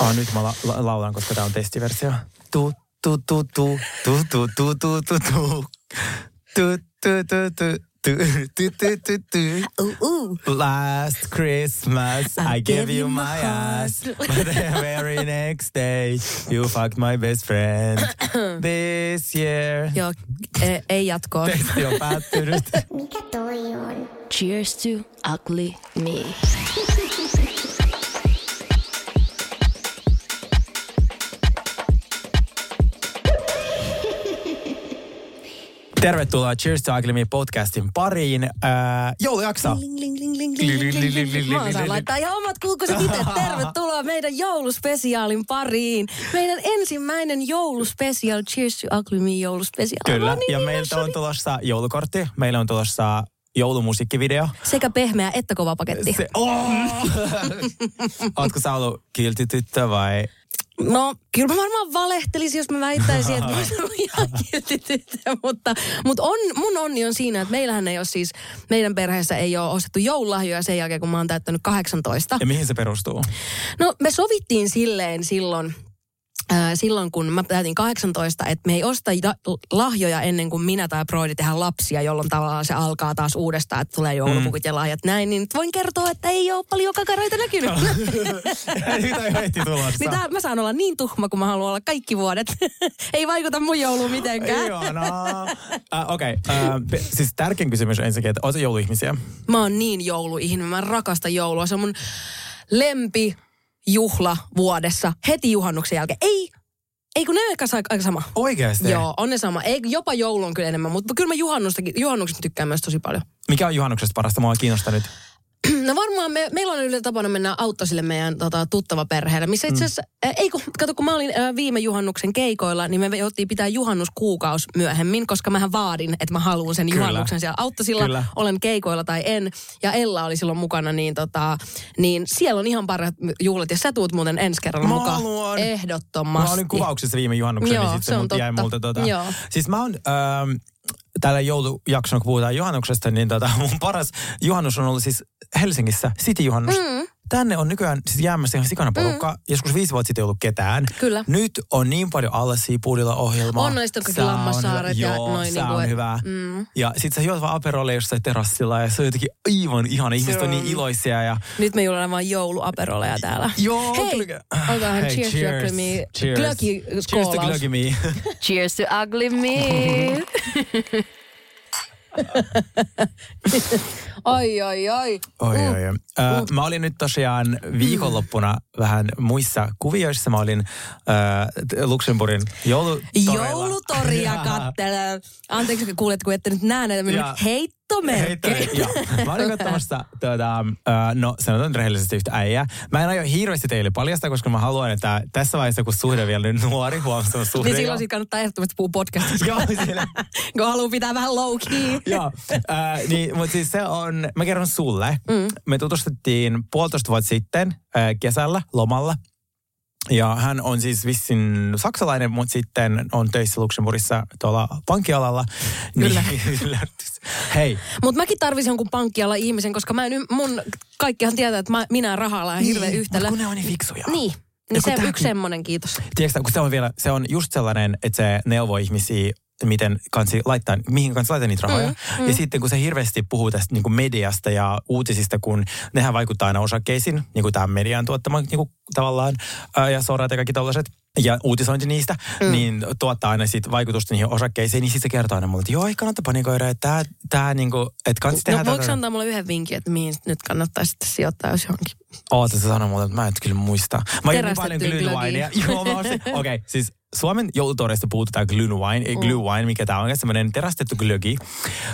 Ah, nyt mä la- la- laulan, koska tää on testiversio. Tu, tu, tu, tu, tu, tu, tu, tu, tu, tu. Tu, tu, tu, tu. Tu, tu, tu, tu, tu. Last Christmas I gave you my ass But the very next day You fucked my best friend This year Joo, e- ei jatkoa. Testi on päättynyt. Cheers to ugly me. Tervetuloa Cheers to Aglimi podcastin pariin. Äh, joulujakso. Mä osaan laittaa ihan omat kulkuset itse. Tervetuloa meidän jouluspesiaalin pariin. Meidän ensimmäinen jouluspesiaal, Cheers to Aglimi jouluspesiaal. Kyllä, niin, ja niin, meiltä on tulossa joulukortti. Meillä on tulossa joulumusiikkivideo. Sekä pehmeä että kova paketti. Se, oh! Ootko sä ollut kiltityttö vai No, kyllä mä varmaan valehtelisin, jos mä väittäisin, että mä ihan kiltti tyttö, mutta, mutta on, mun onni on siinä, että meillähän ei ole siis, meidän perheessä ei ole ostettu joululahjoja sen jälkeen, kun mä oon täyttänyt 18. Ja mihin se perustuu? No me sovittiin silleen silloin, silloin kun mä täytin 18, että me ei osta ja- lahjoja ennen kuin minä tai Broidi tehdään lapsia, jolloin tavallaan se alkaa taas uudestaan, että tulee joulupukit ja lahjat näin, niin voin kertoa, että ei ole paljon kakaroita näkynyt. Niitä ei heti tulossa. niin tää, mä saan olla niin tuhma, kun mä haluan olla kaikki vuodet. ei vaikuta mun jouluun mitenkään. Ihanaa. Uh, Okei, okay. uh, siis tärkein kysymys ensinnäkin, että ootko jouluihmisiä? Mä oon niin jouluihminen, mä rakastan joulua. Se on mun lempi juhla vuodessa heti juhannuksen jälkeen. Ei, ei kun ne on ehkä aika sama. Oikeasti? Joo, on ne sama. Ei, jopa joulu on kyllä enemmän, mutta kyllä mä juhannustakin, juhannuksesta tykkään myös tosi paljon. Mikä on juhannuksesta parasta? Mua kiinnostaa nyt. No varmaan me, meillä on yleensä tapana mennä auttosille meidän tota, tuttava perheelle, missä itse asiassa, mm. ei kun, kato kun mä olin ä, viime juhannuksen keikoilla, niin me jouttiin pitää juhannuskuukaus myöhemmin, koska mähän vaadin, että mä haluan sen Kyllä. juhannuksen siellä auttosilla, Kyllä. olen keikoilla tai en, ja Ella oli silloin mukana, niin, tota, niin siellä on ihan parhaat juhlat, ja sä tuut muuten ensi kerralla Mä mukaan. haluan. Ehdottomasti. Mä olin kuvauksessa viime juhannuksena, Joo, niin sitten se on mut jäi totta. multa tota... Joo. Siis mä oon... Ähm, tällä joulujaksolla, kun puhutaan juhannuksesta, niin tota, mun paras juhannus on ollut siis Helsingissä, City-juhannus. Mm. Tänne on nykyään siis jäämässä ihan sikana porukka. Mm. Joskus viisi vuotta sitten ei ollut ketään. Kyllä. Nyt on niin paljon alle Siipudilla ohjelmaa. On noista kaikki Lammassaaret ja Joo, noin sää niinku, on hyvä. Mm. Ja sit sä juot vaan aperolle jossain terassilla ja se on jotenkin aivan ihana. Ihmiset on niin iloisia ja... Nyt me juodaan vaan jouluaperoleja täällä. Joo, Hei, kyllä. olkaahan Hei, cheers, cheers. cheers. Me. Cheers. To glögi me. Cheers to ugly me. ai, ai, ai. Oi, oi, oi. Ö, mä olin nyt tosiaan viikonloppuna vähän muissa kuvioissa. Mä olin ö, Luxemburgin joulutorilla. Joulutoria kattelee. Anteeksi, kun kuulet, kun ette nyt näe näitä minun Ja- heittomerkkejä. Heittö- Joo. Mä olin katsomassa, tuota, no sanotaan nyt rehellisesti yhtä äijää. Mä en aio hirveästi teille paljastaa, koska mä haluan, että tässä vaiheessa, kun suhde vielä nyt nuori, huomassa on suhde. Niin silloin siitä kannattaa ehdottomasti puhua podcastissa. Joo, siellä. kun haluaa pitää vähän low key. Joo, äh, niin, mutta siis se on, mä kerron sulle. Mm. Me tutustuttiin puolitoista vuotta sitten äh, kesällä lomalla. Ja hän on siis vissin saksalainen, mutta sitten on töissä Luxemburgissa tuolla pankkialalla. Kyllä. Niin. Hei, Mutta mäkin tarvisin jonkun pankkiala ihmisen, koska mä en, mun, kaikkihan tietää, että mä, minä rahalla on hirveän Niin, yhtälö. mut kun ne on niin fiksuja. Niin, niin se tää- yksi semmoinen, kiitos. tiedätkö, kun se on vielä, se on just sellainen, että se neuvoo ihmisiä miten kansi laittaa, mihin kansi laittaa niitä rahoja. Mm, mm. Ja sitten kun se hirveästi puhuu tästä niin kuin mediasta ja uutisista, kun nehän vaikuttaa aina osakkeisiin, niin kuin tämä median tuottama niin kuin tavallaan, ää, ja sorat ja kaikki tällaiset, ja uutisointi niistä, mm. niin tuottaa aina sit vaikutusta niihin osakkeisiin, niin sitten se kertoo aina mulle, että joo, ei kannata panikoida, että tämä, tää, niin kuin, että kansi tehdä No voiko tätä. antaa mulle yhden vinkin, että mihin nyt kannattaisi sitten sijoittaa, jos johonkin? Oota, se sanoi mulle, että mä en kyllä muista. Mä oon niin paljon Terästettyä glühweinia. Joo, mä. Okei, okay, siis Suomen joulutoreista puhutaan glühwein, ei glühwein, mikä tää on, semmoinen terästetty glögi,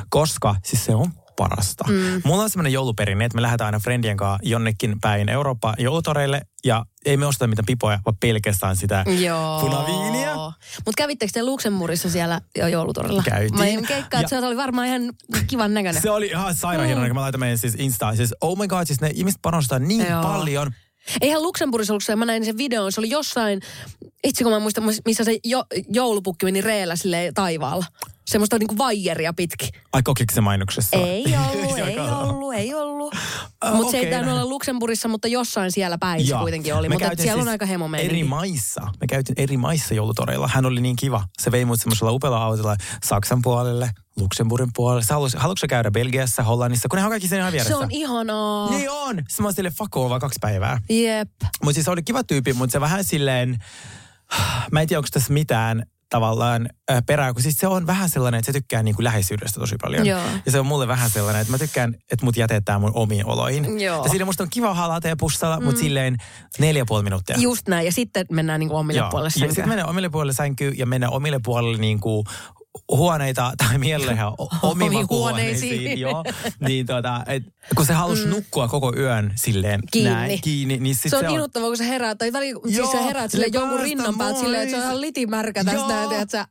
koska siis se on parasta. Mm. Mulla on semmoinen jouluperinne, että me lähdetään aina friendien kanssa jonnekin päin Eurooppaan joulutoreille ja ei me osteta mitään pipoja, vaan pelkästään sitä Joo. punaviiniä. Mutta kävittekö te Luxemburgissa siellä jo joulutorilla? Käytiin. Mä en keikkaa, Ja- että se oli varmaan ihan kivan näköinen. Se oli ihan sairaan hienoa, kun mä laitan meidän siis Instaan. Siis oh my god, siis ne ihmiset panostaa niin Joo. paljon. Eihän Luxemburgissa ollut se, mä näin sen videon, se oli jossain, itse kun mä muistan, missä se jo, joulupukki meni reellä silleen taivaalla. Semmoista niinku vaijeria pitki. Ai kokiko se mainoksessa? Ei ollut, ei ollut, ei ollut. Ah, Mutta se ei tainnut olla Luxemburgissa, mutta jossain siellä päin se kuitenkin oli. Mutta siellä on siis aika hemo Eri meininki. maissa. Me käytiin eri maissa joulutoreilla. Hän oli niin kiva. Se vei mut semmoisella upealla autolla Saksan puolelle, Luxemburgin haluais, haluatko sä käydä Belgiassa, Hollannissa, kun ne on kaikki siinä ihan vieressä. Se on ihanaa. Niin on. Sitten mä oon silleen, fuck vaan kaksi päivää. Jep. Mutta siis se oli kiva tyyppi, mutta se vähän silleen, mä en tiedä, onko tässä mitään tavallaan äh, perää, kun siis se on vähän sellainen, että se tykkää niin kuin läheisyydestä tosi paljon. Joo. Ja se on mulle vähän sellainen, että mä tykkään, että mut jätetään mun omiin oloihin. Joo. Ja sille musta on kiva halata ja pussalla, mm. mutta silleen neljä puoli minuuttia. Just näin. Ja sitten mennään niinku omille Joo. puolelle Ja sitten sänkyyn. mennään omille puolelle sänkyyn ja mennään omille puolelle niin kuin huoneita tai mielellä ihan omiin huoneisiin. Joo. Niin tota, et, kun se halusi mm. nukkua koko yön silleen Kiinni. näin, kiinni niin sit se on se on kun sä heräät, tai väli, siis Joo, sä heräät sille ne jonkun rinnan päältä silleen, että se on ihan litimärkä tästä, että sä.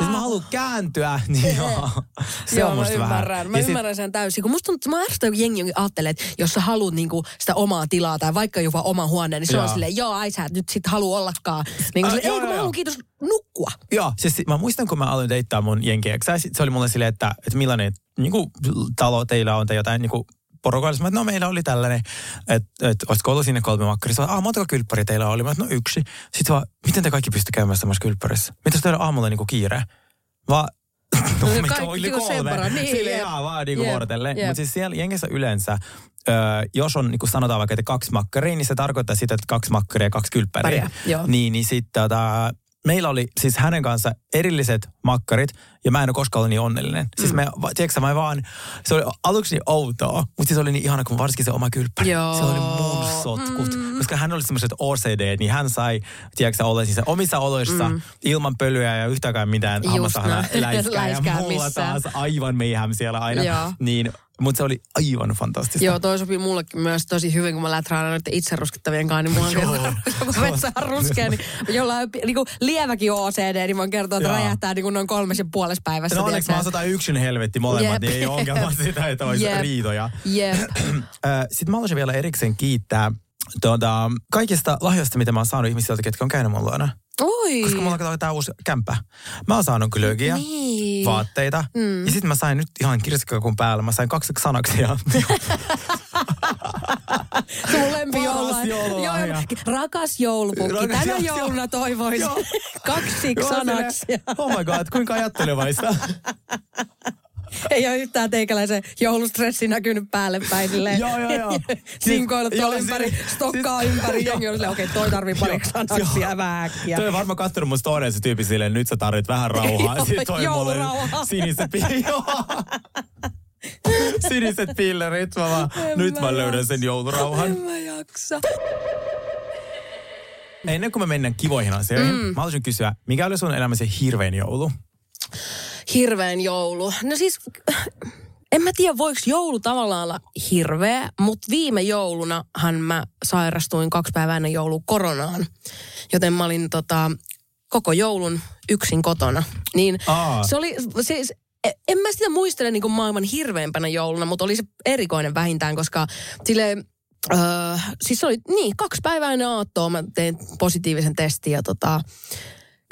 Jos mä haluan kääntyä, niin joo. Se Joo, on mä musta ymmärrän. vähän. Mä Ja sit- ymmärrän sen täysin. Kun musta tuntuu, että mä ärsytän, kun jengi ajattelee, että jos sä haluat niinku sitä omaa tilaa tai vaikka jopa oma huoneen, niin se on Joo. silleen, joo, ai sä nyt sit halua ollakaan. Niin kuin Ah, silleen, joo, ei, kun joo, mä haluan kiitos nukkua. Joo, siis mä muistan, kun mä aloin deittaa mun jenkiä, se oli mulle silleen, että, että millainen niin kuin, talo teillä on tai jotain niin kuin, porukalla. Mä, no meillä oli tällainen, että, että olisiko ollut sinne kolme makkaria. Sä, ah, montako kylppäriä teillä oli? Mä, no yksi. Sitten vaan, miten te kaikki pystytte käymään samassa kylppärissä? Mitä jos teillä on aamulla niin kuin kiire? Vaan no, meitä kaikki niinku sen kolme. niin, Sille jep. ihan vaan niinku. Mutta siis siellä jengissä yleensä, ö, jos on niin kuin sanotaan vaikka, että kaksi makkaria, niin se tarkoittaa sitä, että kaksi makkaria ja kaksi kylppäriä. Niin, niin sitten tota, meillä oli siis hänen kanssa erilliset makkarit, ja mä en ole koskaan ollut niin onnellinen. Siis me, va- tiedätkö sä, mä vaan, se oli aluksi niin outoa, mutta siis oli niin ihana, kun varsinkin se oma kylppäri. Joo. Se oli mun sotkut. Mm. Koska hän oli semmoiset OCD, niin hän sai, tiedätkö olla siis omissa oloissa mm. ilman pölyä ja yhtäkään mitään hammasahana läiskää. ja mulla missään. taas aivan meihäm siellä aina. Joo. Niin, mutta se oli aivan fantastista. Joo, toi sopii mullekin myös tosi hyvin, kun mä läträän aina itse ruskittavien kanssa, niin mulla on kun metsä on ruskea, niin jollain niin kuin lieväkin OCD, niin mä oon kertonut, että Joo. räjähtää niin kuin noin kolmes ja puolessa päivässä. No onneksi mä oon 101 helvetti molemmat, Jep. niin ei ongelma sitä, että olisi Jep. riitoja. Jep. Sitten mä haluaisin vielä erikseen kiittää tuota, kaikista lahjoista, mitä mä oon saanut ihmisiltä, ketkä on käynyt mun luona. Oi. Koska mulla on tää uusi kämppä. Mä oon saanut glögiä, Niin. vaatteita. Mm. Ja sitten mä sain nyt ihan kirsikkakun päällä, mä sain kaksi sanaksia. Paras joululahja. Joo, Rakas joulupukki. Rakas Tänä joulu- jouluna toivoisin kaksi sanaksia. Oh my god, kuinka ajattelevaista. Ei ole yhtään teikäläisen joulustressi näkynyt päälle päin. silleen. Joo, joo, joo. Sinkoilut Joo, tuolla ympäri, siis- stokkaa siis- ympäri. Jengi on silleen, okei, toi tarvii pariksi Joo, sanaksia vähäkkiä. Toi on varmaan kattonut mun storeen se tyyppi silleen, nyt sä tarvit vähän rauhaa. Joo, Sitten toi mulle siniset. Siniset pillerit. Mä vaan, En nyt mä mä löydän sen joulurauhan. En mä jaksa. Ennen kuin me mennään kivoihin asioihin, mm. mä haluaisin kysyä, mikä oli sun elämäsi hirvein joulu? Hirveän joulu. No siis, en mä tiedä voiko joulu tavallaan olla hirveä, mutta viime joulunahan mä sairastuin kaksi päivää ennen joulua koronaan. Joten mä olin tota, koko joulun yksin kotona. Niin Aa. se oli, siis, e- en mä sitä muistele niin kuin maailman hirveimpänä jouluna, mutta oli se erikoinen vähintään, koska sille Öö, siis oli, niin, kaksi päivää ennen aattoa mä tein positiivisen testin ja tota,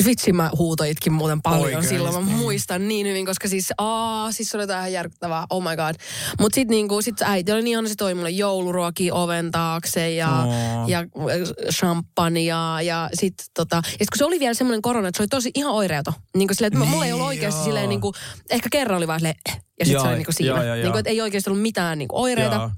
vitsi mä huutoitkin muuten paljon Oikeesti? silloin. Mä muistan niin hyvin, koska siis, aa, siis se oli jotain ihan järkyttävää, oh my god. Mut sit niinku, sit äiti oli niin se toi mulle jouluruokia oven taakse ja, Oo. ja champagnea ja sit tota, ja sit kun se oli vielä semmoinen korona, että se oli tosi ihan oireeton. Niinku silleen, että niin, mulla ei ollut Niin, oikeasti joo. silleen niinku, ehkä kerran oli vaan silleen, eh, ja sit Joo, se oli niinku siinä. joo, joo, joo. Niinku, että ei oikeasti ollut mitään niinku oireita. Joo.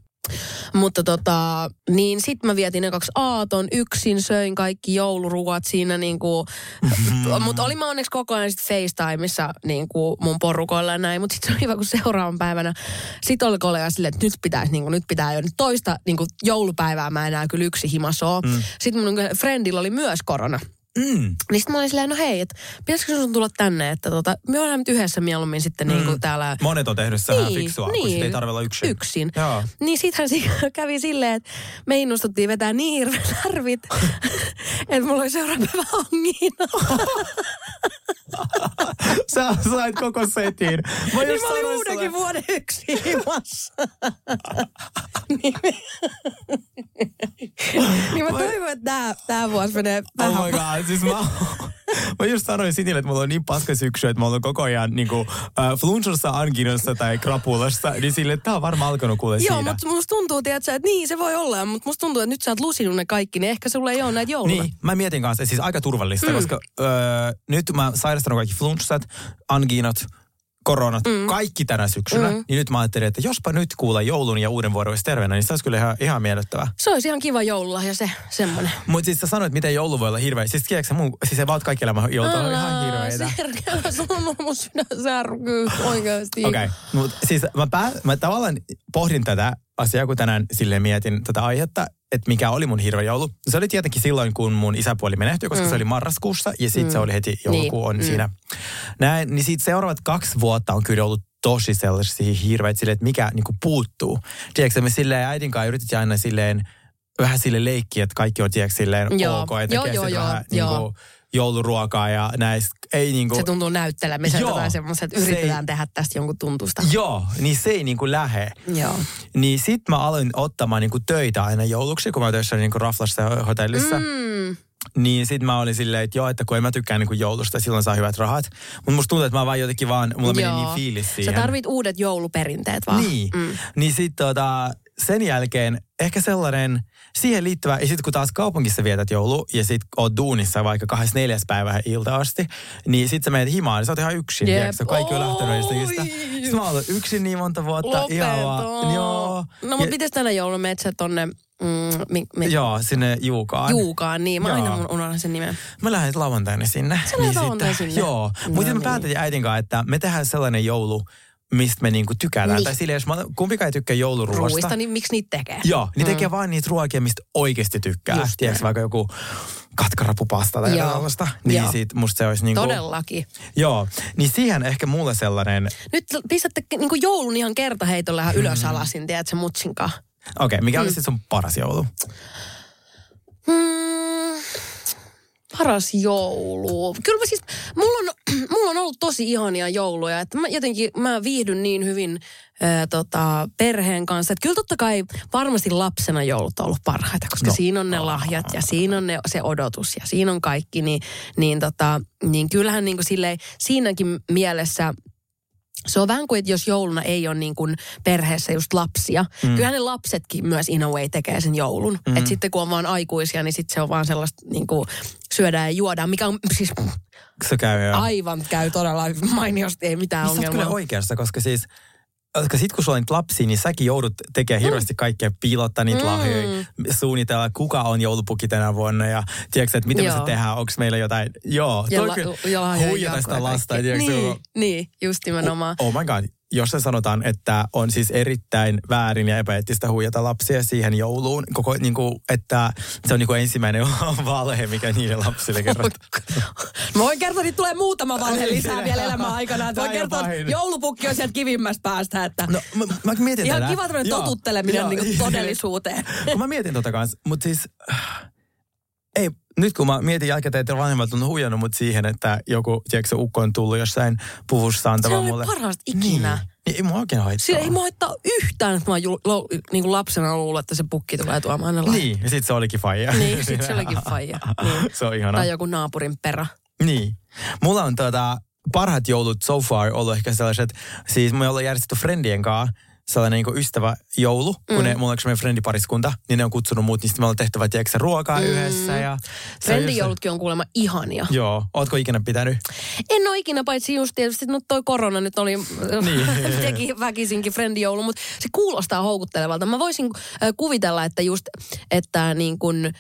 Mutta tota, niin sit mä vietin ne kaksi aaton yksin, söin kaikki jouluruuat siinä niinku, Mm-hmm. mutta olin mä onneksi koko ajan sit FaceTimeissa niinku mun porukoilla ja näin, mutta sitten se oli hyvä, kun seuraavan päivänä sit oli kollega silleen, että nyt pitäisi niinku, nyt pitää jo nyt toista niinku joulupäivää mä enää kyllä yksi himas oo. Mm. Sitten mun friendillä oli myös korona. Mm. Niin sitten mä olin silleen, no hei, että pitäisikö sun tulla tänne, että tota, me ollaan nyt yhdessä mieluummin sitten mm. niin kuin täällä Monet on tehnyt sitä Niin, fiksua, kun niin. sit ei tarvitse olla yksin. yksin. Joo. Niin sittenhän kävi silleen, että me innostuttiin vetää niin hirveät larvit, että mulla oli seuraava päivä angina. Sä sait koko setin. Mä niin mä olin uudenkin sulle- vuoden yksi himassa. niin, niin mä toivon, että tää, tää vuosi menee Oh vähän my god, siis mä, mä just sanoin Sitille, että mulla on niin paska syksy, että mä oon koko ajan niinku, äh, flunssassa, anginossa tai krapulassa, niin sille, että tää on varmaan alkanut kuule Joo, mutta musta tuntuu, tiedätkö, että niin se voi olla, mutta musta tuntuu, että nyt sä oot lusinut ne kaikki, niin ehkä sulla ei ole näitä jouluna. Niin, mä mietin kanssa, että siis aika turvallista, mm. koska öö, nyt mä sairastanut kaikki flunssat, anginot, koronat, mm. kaikki tänä syksynä. Mm. Niin nyt mä ajattelin, että jospa nyt kuulla joulun ja uuden vuoden olisi terveenä, niin se olisi kyllä ihan, ihan miellyttävää. Se olisi ihan kiva joululahja se, semmoinen. Mutta siis sä sanoit, miten joulu voi olla hirveä. Siis tiedätkö sä mun, siis ei vaan kaikki elämä joulut on ihan hirveitä. Sergei, sulla on mun sydän särkyy oikeasti. Okei, okay. mutta siis mä, pää, mä tavallaan pohdin tätä asiaa, kun tänään sille mietin tätä aihetta, että mikä oli mun hirveä joulu. Se oli tietenkin silloin, kun mun isäpuoli menehtyi, koska mm. se oli marraskuussa ja sitten mm. se oli heti joulukuu on Niin, niin. mm. siinä. Näin, niin siitä seuraavat kaksi vuotta on kyllä ollut tosi sellaisia hirveitä silleen, että mikä niinku puuttuu. Tiedätkö, me silleen äidin kanssa yritettiin aina silleen vähän sille leikkiä, että kaikki on tiedätkö silleen Joo. ok, että Joo, tekee joo, joo, vähän joo. niinku jouluruokaa ja näistä ei niinku... Se tuntuu näyttelemiseltä tai semmoiset, että Se ei- yritetään tehdä tästä jonkun tuntusta. Joo, niin se ei niinku lähe. Joo. Niin sit mä aloin ottamaan niinku töitä aina jouluksi, kun mä töissä niinku Raflassa ja hotellissa. Mm. Niin sit mä olin silleen, että joo, että kun en mä tykkää niinku joulusta, silloin saa hyvät rahat. Mutta musta tuntuu, että mä vaan jotenkin vaan, mulla meni Joo. niin fiilis Sä siihen. tarvit uudet jouluperinteet vaan. Niin, mm. niin sit tota, sen jälkeen ehkä sellainen, siihen liittyvä, ja sitten kun taas kaupungissa vietät joulu, ja sit oot duunissa vaikka 24. päivä ilta asti, niin sit sä menet himaan, niin sä oot ihan yksin, Jep. tiedätkö? Kaikki on lähtenyt niistä. Sitten mä oon yksin niin monta vuotta. Ihan vaan, joo. No mutta Ja- miten tänä jouluna menet sä tonne mm, mi, mi, Joo, sinne Juukaan. Juukaan? Niin, mä Joo. aina mun unohdan sen nimen. Mä lähden lauantaina sinne. Niin lähdet lauantaina sinne? Joo. No Mutta niin. me päätettiin äitin kanssa, että me tehdään sellainen joulu, mistä me niinku tykätään. Niin. Tai silleen, jos mä, kumpikaan ei tykkää jouluruoasta. Ruuista, niin miksi niitä tekee? Joo, niin tekee vaan niitä ruokia, mistä oikeasti tykkää. Just Tiedätkö, vaikka joku katkarapupasta tai jotain tällaista. Niin Joo. siitä musta se olisi niinku... Todellakin. Joo, niin siihen ehkä mulle sellainen... Nyt pistätte niin kuin joulun ihan kertaheitolla ihan ylös alasin, tiedätkö, mutsinkaan. Okei, okay, mikä Mm. olisi sun paras joulu? Hmm, paras joulu. Kyllä mä siis, mulla on, mulla on ollut tosi ihania jouluja. Että mä jotenkin, mä viihdyn niin hyvin ää, tota, perheen kanssa. Että kyllä totta kai varmasti lapsena joulut on ollut parhaita, koska no. Siinä on ne lahjat ja siinä on ne, se odotus ja siinä on kaikki. Niin, niin, tota, niin kyllähän niin kuin silleen, siinäkin mielessä se on vähän kuin, että jos jouluna ei ole niin kuin perheessä just lapsia. Mm. Kyllähän ne lapsetkin myös in a way tekee sen joulun. Mm. Että sitten kun on vaan aikuisia, niin sitten se on vaan sellaista niin kuin syödään ja juodaan, mikä on siis Se käy joo. aivan käy todella mainiosti, ei mitään Niin ongelmaa. kyllä oikeassa, koska siis koska sit kun sulla on niitä lapsia, niin säkin joudut tekemään hirveästi kaikkea, piilottaa niitä Mm. mm. lahjoja, suunnitella, kuka on joulupukki tänä vuonna ja tiedätkö, että mitä me Joo. se tehdään, onko meillä jotain, joo, Ja toi la- kyllä huijata sitä lasta, tiedätkö, niin, niin, just nimenomaan. Oh my god, jos se sanotaan, että on siis erittäin väärin ja epäeettistä huijata lapsia siihen jouluun, koko, niin kuin, että se on niin kuin ensimmäinen valhe, mikä niille lapsille kerrotaan. Mä voin kertoa, että tulee muutama valhe lisää vielä elämän aikana. Voin kertoa, että joulupukki on sieltä kivimmästä päästä. Että No, mä, mä mietin Ihan tätä. kiva tämmöinen totutteleminen joo. niin todellisuuteen. mä mietin tota kanssa, mutta siis... nyt kun mä mietin jälkikäteen, että vanhemmat on huijannut mut siihen, että joku, tiedätkö, ukko on tullut jossain puvussa Se antamaan oli mulle. parasta ikinä. Niin. niin ei mua oikein haittaa. Sillä ei mua haittaa yhtään, että mä oon ju- lo, niin kuin lapsena luullut, että se pukki tulee tuomaan ne. Niin, ja sit se olikin faija. Niin, sit se olikin faija. Niin. se on ihana. Tai joku naapurin perä. Niin. Mulla on tota, parhaat joulut so far ollut ehkä sellaiset, siis me ollaan järjestetty friendien kanssa sellainen niin ystävä joulu, kun Mm. ne, mulla on yksi meidän friendipariskunta, niin ne on kutsunut mut, niin sitten me ollaan tehtävä, tiedätkö, ruokaa Mm. yhdessä. Ja se on kuulemma ihania. Joo, ootko ikinä pitänyt? En ole ikinä, paitsi just tietysti, no toi korona nyt oli, Niin. teki väkisinkin friendijoulu, mutta se kuulostaa houkuttelevalta. Mä voisin kuvitella, että just, että niin kun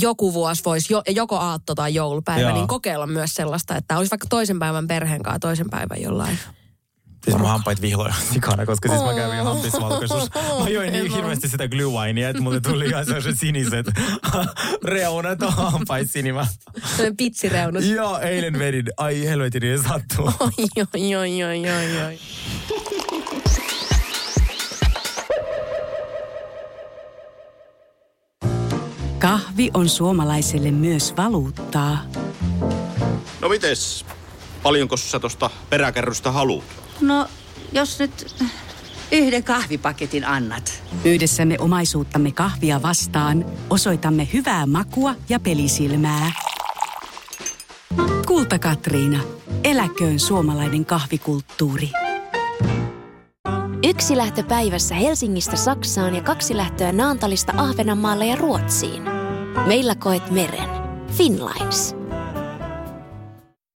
joku vuosi voisi, jo, joko aatto tai joulupäivä, Joo. niin kokeilla myös sellaista, että olisi vaikka toisen päivän perheen kanssa toisen päivän jollain. Siis mun hampait vihloja sikana, koska siis mä kävin hampisvalkoisuus. Mä join niin hirveästi sitä glue että mulle tuli ihan sellaiset siniset reunat hampait sinimä. Sellainen pitsireunus. Joo, eilen vedin. Ai helvetin, niin sattuu. Oi, oi, oi, oi, oi, oi. Kahvi on suomalaiselle myös valuuttaa. No mites, paljonko sä tosta peräkärrystä haluat? No, jos nyt yhden kahvipaketin annat. Yhdessämme omaisuuttamme kahvia vastaan osoitamme hyvää makua ja pelisilmää. Kulta Katriina. Eläköön suomalainen kahvikulttuuri. Yksi lähtö päivässä Helsingistä Saksaan ja kaksi lähtöä Naantalista Ahvenanmaalle ja Ruotsiin. Meillä koet meren. Finlines.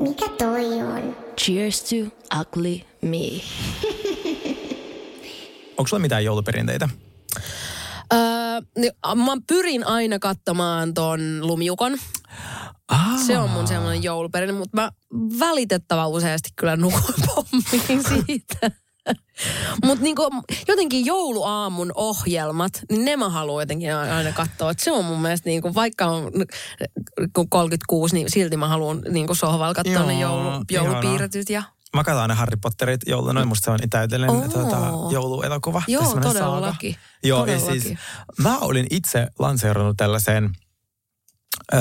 Mikä toi on? Cheers to ugly me. Onko sulla mitään jouluperinteitä? Öö, niin, mä pyrin aina katsomaan ton lumiukon. Ah. Se on mun semmoinen jouluperinne, mutta mä valitettavan useasti kyllä nukun pommiin siitä. Mutta niinku, jotenkin jouluaamun ohjelmat, niin ne mä haluan jotenkin aina katsoa. Et se on mun mielestä, niinku, vaikka on kun 36, niin silti mä haluan niinku sohvalla katsoa ne joulu, joulupiirretyt. Ja... Mä katson aina Harry Potterit jouluna, musta se on täydellinen Oo. tuota, jouluelokuva. Joo, todellakin. saaga. Joo, ja Todellakin. siis mä olin itse lanseerannut tällaisen öö,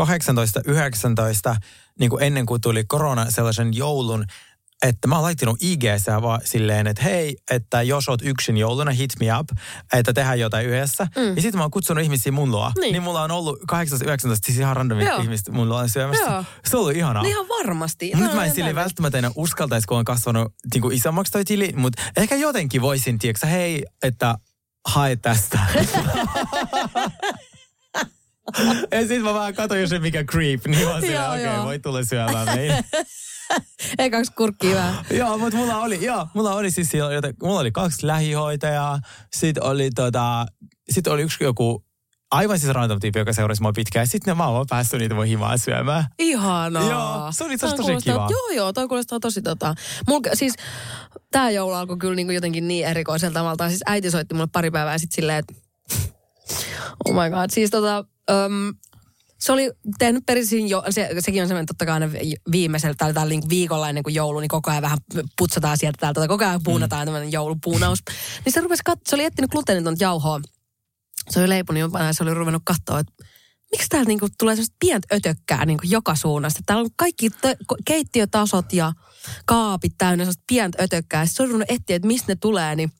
2018-19, niin kuin ennen kuin tuli korona, sellaisen joulun, että mä oon laittanut ig vaan silleen, että hei, että jos oot yksin jouluna, hit me up, että tehdään jotain yhdessä. Mm. Ja sitten mä oon kutsunut ihmisiä mun luo. Niin. Niin, mulla on ollut 18-19 siis ihan randomit Joo. ihmiset mun luo syömässä. Joo. Se on ollut ihanaa. No ihan varmasti. Nyt No, mä en sille välttämättä enää uskaltaisi, kun on kasvanut niin kuin isommaksi toi tili, mutta ehkä jotenkin voisin, tiedätkö, hei, että hae tästä. ja sitten mä vaan katsoin, jos ei mikä creep, niin mä oon okei, okay, voi tulla syömään meidän. Ekaksi kurkkiin vähän. joo, mutta mulla oli, joo, mulla oli siis joten, mulla oli kaksi lähihoitajaa, sit oli tota, sit oli yksi joku aivan siis random tyyppi, joka seurasi mua pitkään. Sitten mä oon vaan päässyt niitä mun himaa syömään. Ihanaa. Joo, se oli tosi kuulostaa- kiva. Joo, joo, toi kuulostaa tosi tota. Mulla, siis tää joulu alkoi kyllä niinku jotenkin niin erikoisella tavalla. Siis äiti soitti mulle pari päivää sitten silleen, että oh my god. Siis tota, um, se oli tehnyt perisin jo, se, sekin on semmoinen totta kai aina viimeisellä tai tällä niinku viikolla ennen kuin joulu, niin koko ajan vähän putsataan sieltä täältä, tai koko ajan puunataan mm. tämmöinen joulupuunaus. niin se rupesi kat- se oli etsinyt gluteenitonta jauhoa. Se oli leipunut jompana ja se oli ruvennut katsoa, että miksi täällä niinku tulee semmoista pientä ötökkää niinku joka suunnasta. Täällä on kaikki tö- keittiötasot ja kaapit täynnä semmoista pientä ötökkää. Sitten se on ruvennut etsiä, että mistä ne tulee, niin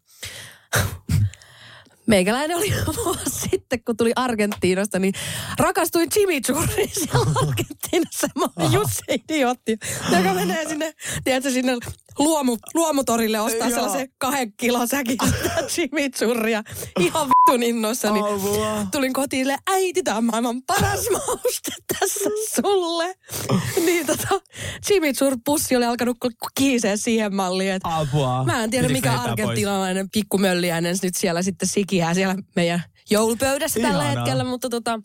Meikäläinen oli vuosi sitten, kun tuli Argentiinasta, niin rakastuin chimichurriin siellä Argentiinassa. Mä olen just se idiootti, joka menee sinne, tiedätkö, sinne luomu, luomutorille ostaa Joo. sellaisen kahden kilon säkin chimichurria. Ihan vittun innoissani. Apua. Tulin kotiin silleen, äiti, tämä on maailman paras mauste tässä sulle. niin tota, chimichurri-pussi oli alkanut kiiseä siihen malliin, että Apua. Mä en tiedä, Pitikö mikä argentinalainen pikkumölliäinen nyt siellä sitten sikiää siellä meidän joulupöydässä tällä Ihanaa. hetkellä, mutta tota...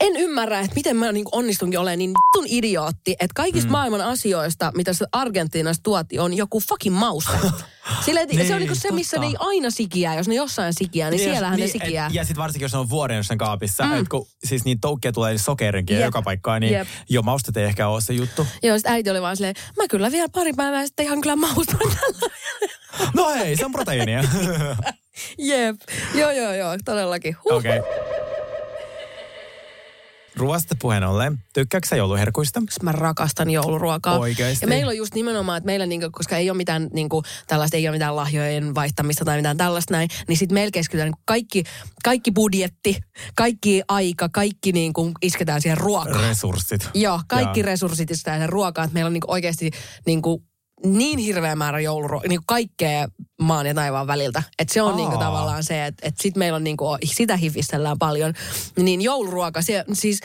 En ymmärrä, että miten mä niin onnistunkin olemaan niin vittun idiootti, että kaikista mm. maailman asioista, mitä se Argentiinasta tuoti, on joku fucking mauste. Sillä niin, se on Niin, niinku se, missä totta. ne ei aina sikiää. Jos ne jossain sikiää, niin, jos- siellähän ne et- sikiää. Ja sitten varsinkin, jos on vuoden jossain kaapissa, mm. kun siis niitä toukkeja tulee sokerinkin Jep. joka paikkaan, niin Jep. jo maustet ei ehkä ole se juttu. Joo, sit äiti oli vaan silleen, mä kyllä vielä pari päivää sitten ihan kyllä tällä. No hei, se on proteiinia. Jep, joo joo joo, todellakin. Huh. Okei. Okay. Ruoasta puheen ollen, tykkääksä jouluherkuista? mä rakastan jouluruokaa. Oikeesti? Ja meillä on just nimenomaan, että meillä niinku, koska ei ole mitään niinku, tällaista, ei ole mitään lahjojen vaihtamista tai mitään tällaista näin, niin sitten meillä keskitytään niinku kaikki, kaikki budjetti, kaikki aika, kaikki niinku isketään siihen ruokaan. Resurssit. Joo, kaikki Joo. resurssit isketään siihen ruokaan, että meillä on niinku oikeasti niinku niin hirveä määrä jouluruokaa, niin kaikkea maan ja taivaan väliltä. Että se on niin kuin Aa. tavallaan se, että, että sit meillä on niin kuin, sitä hifistellään paljon. Niin jouluruoka, se, siis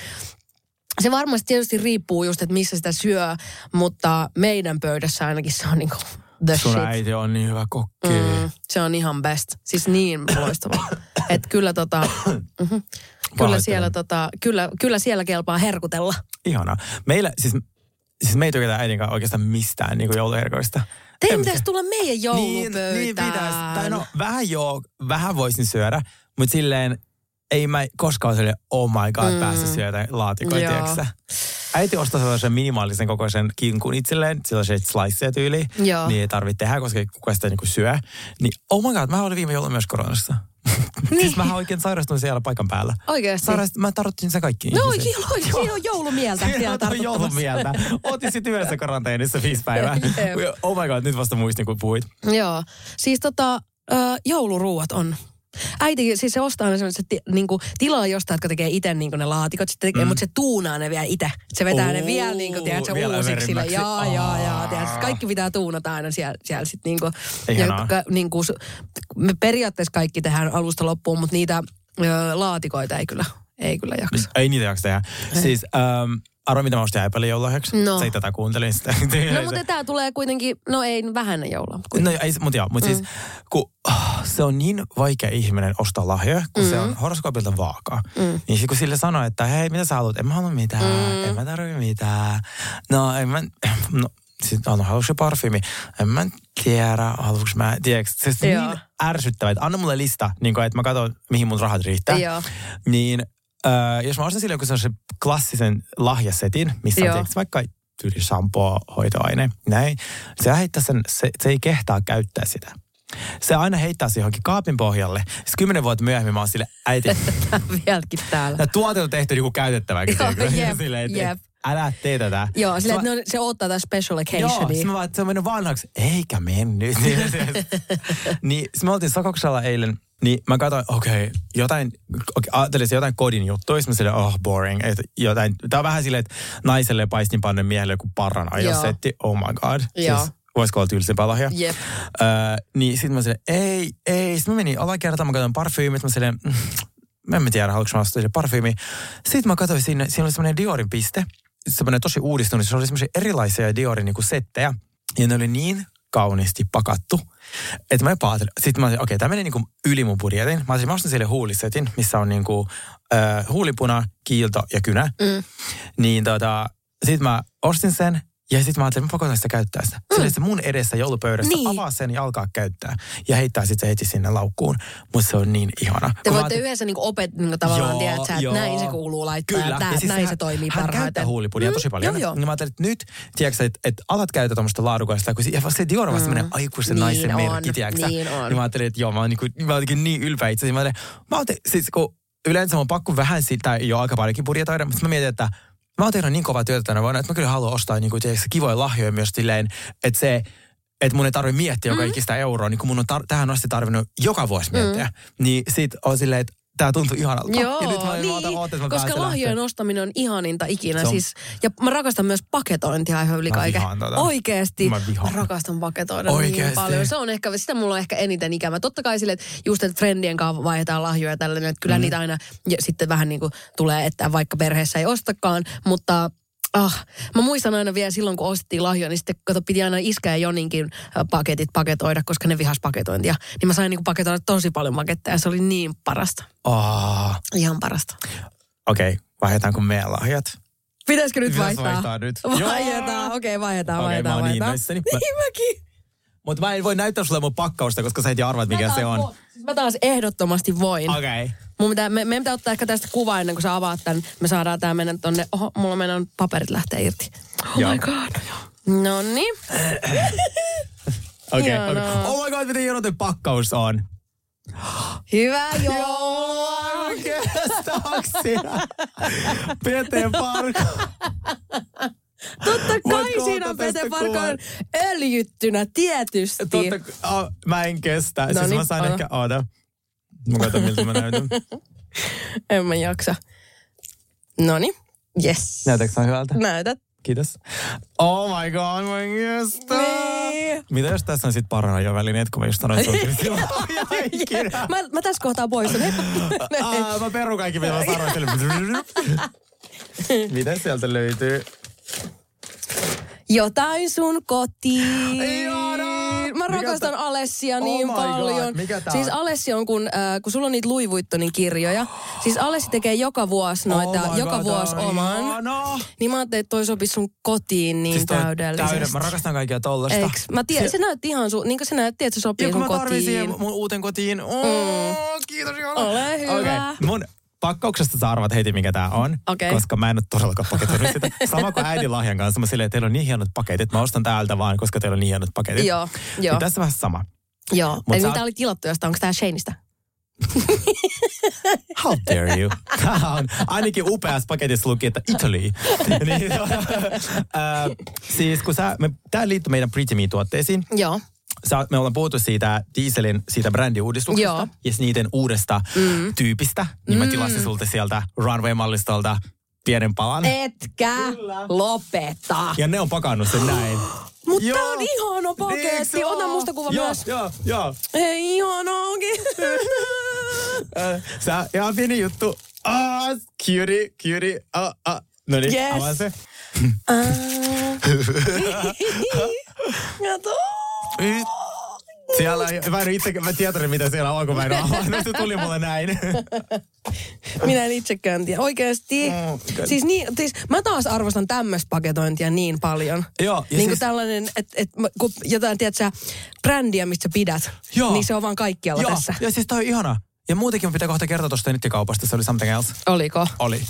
se varmasti tietysti riippuu just, että missä sitä syö, mutta meidän pöydässä ainakin se on niinku the Sun shit. äiti on niin hyvä kokki. Mm, se on ihan best. Siis niin loistava. että kyllä tota, mhm. kyllä siellä tota, kyllä, kyllä siellä kelpaa herkutella. Ihanaa. Meillä, siis, siis me ei tykätä äidin kanssa oikeastaan mistään niin jouluherkoista. Teidän pitäisi tulla meidän Niin, joulupöytään. niin pitäisi. Tai no, vähän joo, vähän voisin syödä, mutta silleen ei mä koskaan sille oh my god, mm. jotain laatikoita, Joo. tiedätkö? Äiti ostaa sellaisen minimaalisen kokoisen kinkun itselleen, sellaisia sliceja tyyliin. Joo. Niin ei tarvitse tehdä, koska ei kukaan sitä niinku syö. Niin oh my god, mä olin viime jouluna myös koronassa. Niin. siis mä oikein sairastuin siellä paikan päällä. Oikeasti? Sairast, mä tarvitsin sen kaikki No oikein, oikein, siinä on joulumieltä Siinä siellä on tartuttamassa. joulumieltä. Otin sitten yhdessä karanteenissa viisi päivää. Oh my god, nyt vasta muistin, kun puhuit. Joo. Siis tota, jouluruuat on. Äiti, siis se ostaa ne sellaiset, ti, niinku, tilaa jostain, jotka tekee itse niinku ne laatikot, sitten tekee, mm. mutta se tuunaa ne vielä itse. Se vetää ne Oo, vielä, niinku, tiedätkö, vielä uusiksi. Sille. Jaa, jaa, jaa. Aa. Tiedätkö, kaikki pitää tuunata aina siellä, siellä sitten niinku. Ihanaa. Ja, ka- niinku, su- me periaatteessa kaikki tehdään alusta loppuun, mutta niitä ö, laatikoita ei kyllä, ei kyllä jaksa. Ei niitä jaksa tehdä. Siis, ähm, arvo mitä mä ostin äipälle joululahjaksi? No. Sä tätä kuuntelin sitä. No mutta tämä tulee kuitenkin, no ei vähän joulua. No ei, mutta joo, mutta mm. siis kun oh, se on niin vaikea ihminen ostaa lahjoja, kun mm. se on horoskoopilta vaakaa. Mm. Niin sit kun sille sanoo, että hei, mitä sä haluat? En mä halua mitään, mm. en mä tarvi mitään. No en mä, no sitten no, haluatko se parfyymi? En mä tiedä, haluatko mä, tiedätkö, se on niin ärsyttävää, että anna mulle lista, niin kuin, että mä katson, mihin mun rahat riittää. Joo. Niin äh, jos mä ostan sille joku sellaisen klassisen lahjasetin, missä on Joo. tiedätkö, vaikka tyyli shampoo, hoitoaine, näin. Se, heittää sen, se, se ei kehtaa käyttää sitä. Se aina heittää se johonkin kaapin pohjalle. Sitten kymmenen vuotta myöhemmin mä oon sille, äiti, Vieläkin täällä. tämä tuote on tehty niinku käytettäväksi. Joo, jep, Silleen, että jep. älä tee tätä. Joo, sillä, Mä- että ne on, se ottaa tätä special Joo, occasionia. sit mä vaan, että se on mennyt vanhaksi. Eikä mennyt. niin, niin sit me oltiin Sakoksella eilen, niin mä katsoin, okei, okay, jotain, okay, ajattelin se jotain kodin juttuja, sit mä silleen, oh boring, että jotain, tää on vähän silleen, että naiselle paistinpanne miehelle joku parran ajosetti, oh my god. Joo. Siis, voisiko olla tylsempää lahja? Jep. Öö, niin sit mä silleen, ei, ei. Sitten mä menin alakertaan, mä katsoin parfyymit, mä silleen, mm, mä en mä tiedä, haluatko mä ostaa se parfyymi. Sitten mä katsoin sinne, siinä oli semmoinen Diorin piste, semmoinen tosi uudistunut, se oli semmoisia erilaisia Diorin niinku settejä, ja ne oli niin kauniisti pakattu, että mä jopa ajattelin, sitten mä okei, tämä meni niinku yli mun budjetin. Mä olisin, mä ostan sille huulisetin, missä on niinku äh, huulipuna, kiilto ja kynä. Mm. Niin tota, sitten mä ostin sen, ja sitten mä ajattelin, että mä pakotan sitä käyttää sitä. Mm. Silleen se mun edessä joulupöydässä, Niin. niin. avaa sen ja alkaa käyttää. Ja heittää sitten se heti sinne laukkuun. Mutta se on niin ihana. Te Kun mä voitte ajattelin- yhdessä niinku opet, niinku tavallaan Joo, tiedät sä, että joo. näin se kuuluu laittaa Kyllä. ja tää, Ja siis näin hän- se toimii hän parhaiten. käyttää huulipunia tosi paljon. Joo, joo. Niin mä ajattelin, että nyt, tiedätkö että, että alat käyttää tuommoista laadukasta, kun se, ja se Dior on vasta mm. aikuisen Niin naisen on, merkki, tiedätkö niin on. Niin mä ajattelin, että joo, mä oon, niin kuin, mä oon niin ylpeä itse. Mä ajattelin, mä te, siis kun yleensä on pakko vähän sitä jo aika paljonkin budjetoida, mutta mä mietin, että mä oon tehnyt niin kovaa työtä tänä vuonna, että mä kyllä haluan ostaa niin kuin, tiedätkö, kivoja lahjoja myös silleen, että se, että mun ei tarvitse miettiä joka ikistä euroa, niin kuin mun on tar- tähän asti tarvinnut joka vuosi miettiä. Niin sit on silleen, että tää tuntuu ihanalta. Joo, ja nyt mä, niin, mä otan, ootan, että mä koska lahjojen ostaminen on ihaninta ikinä. Se on- Siis, ja mä rakastan myös paketointia ihan yli Mä kaiken. tota. Oikeesti. Mä vihaan. rakastan paketoida niin Oikeesti. paljon. Se on ehkä, sitä mulla on ehkä eniten ikävä. Totta kai sille, että just että friendien kanssa vaihdetaan lahjoja ja tällainen, että kyllä mm. niitä aina ja sitten vähän niin kuin tulee, että vaikka perheessä ei ostakaan, mutta Ah, mä muistan aina vielä silloin, kun ostettiin lahjoja, niin sitten kato, piti aina iskä ja Joninkin paketit paketoida, koska ne vihas paketointia. Niin mä sain niin paketoida tosi paljon paketteja ja se oli niin parasta. Oh, Ihan parasta. Okei, okay, vaihdetaanko meidän lahjat? Pitäisikö nyt Pitäis vaihtaa? vaihtaa nyt. Vaihdetaan, okei, okay, vaihdetaan, Okei, vaihdetaan, mä oon niin vaihdetaan. Mä- Niin mäkin. Mutta mä en voi näyttää sulle mun pakkausta, koska sä et arvat, mikä se on. vo- siis Mä taas ehdottomasti voin. Okei. Okay. Mun pitää, me, meidän pitää ottaa ehkä tästä kuva ennen kuin sä avaat tän. Me saadaan tää mennä tonne. Oho, mulla meidän paperit lähtee irti. Oh Joo. my god. No niin. Okei, Ihanaa. okei. Oh my god, miten hieno pakkaus on. Hyvä joo. Kestääkö Pete Parko. Totta kai Voitko siinä on Pete Parkoon kuvan? öljyttynä, tietysti. Totta, oh, mä en kestä. No siis niin, mä sain ehkä, oota. Mä katson, miltä mä näytän. En mä jaksa. Noni. Yes. Näytätkö sä hyvältä? Näytät. Kiitos. Oh my god, mä kestä. Niin. Mitä jos tässä on sit parhaajavavälineet, kun mä just sanoin, että se on. Mä, mä tässä kohtaa poistun. Aa, mä perun kaikki, mitä mä sanoin. Mitä sieltä löytyy? Jotain sun kotiin. Ihanaa! Mä Mikä rakastan Alessia Oh niin God, paljon. mikä tää siis on? Alessi on, kun, äh, kun sulla on niitä Louis Vuittonin kirjoja. Siis Alessi tekee joka vuosi noita, Oh joka God, vuosi oman. ihanaa. Niin mä ajattelin, että toi sopisi sun kotiin niin Siis täydellisesti. täyden- Mä rakastan kaikkia tollasta. Eiks? Mä tiedän, se, näytti ihan sun, niin kuin se näytti, että se sopii Ja kun sun mä tarvin siihen kotiin. mun uuteen kotiin. Oh, Kiitos Joona. Ole hyvä. Okei, mun pakkauksesta sä arvat heti, mikä tää on. Okei. Koska mä en ole todellakaan paketoinut sitä. Sama kuin äidin lahjan kanssa. Mä silleen, että teillä on niin hienot paketit. Mä ostan täältä vaan, koska teillä on niin hienot paketit. Joo, joo. Niin tässä vähän sama. Joo. Mut Eli sä mitä oot- oli tilattu josta? Onko tää Shaneista? How dare you? Tää on ainakin upeassa paketissa luki, että Italy. niin, äh, siis kun sä, me, tää liittyy meidän Pretty Me-tuotteisiin. Joo. Sä, me ollaan puhuttu siitä dieselin, siitä brändiuudistuksesta Joo. ja niiden uudesta mm. tyypistä. Niin mä tilasin sulta sieltä runway-mallistolta pienen palan. Etkä lopeta. Ja ne on pakannut sen näin. Mutta tää on ihana Eikö paketti. se Ota musta kuva joo, myös. Joo, joo. Ei ihana onkin. Äh, Sä, ihan pieni juttu. Ah, cutie, cutie. Ah, ah. No niin, Yes. avaa se. Kato. Siellä, mä en itse, mä tiedän mitä siellä on, kun mä en avaa. Se tuli mulle näin. Minä en itsekään tiedä. Oikeesti. Mm, siis, niin, siis mä taas arvostan tämmöistä paketointia niin paljon. Joo, ja niin kuin siis- tällainen, että et, mä- kun jotain, tiedätkö, brändiä, mistä sä pidät, Joo. niin se on vaan kaikkialla Joo, tässä. ja siis tää on ihana. Ja muutenkin mun pitää kohta kertoa tuosta nettikaupasta, se oli something else. Oliko? Oli.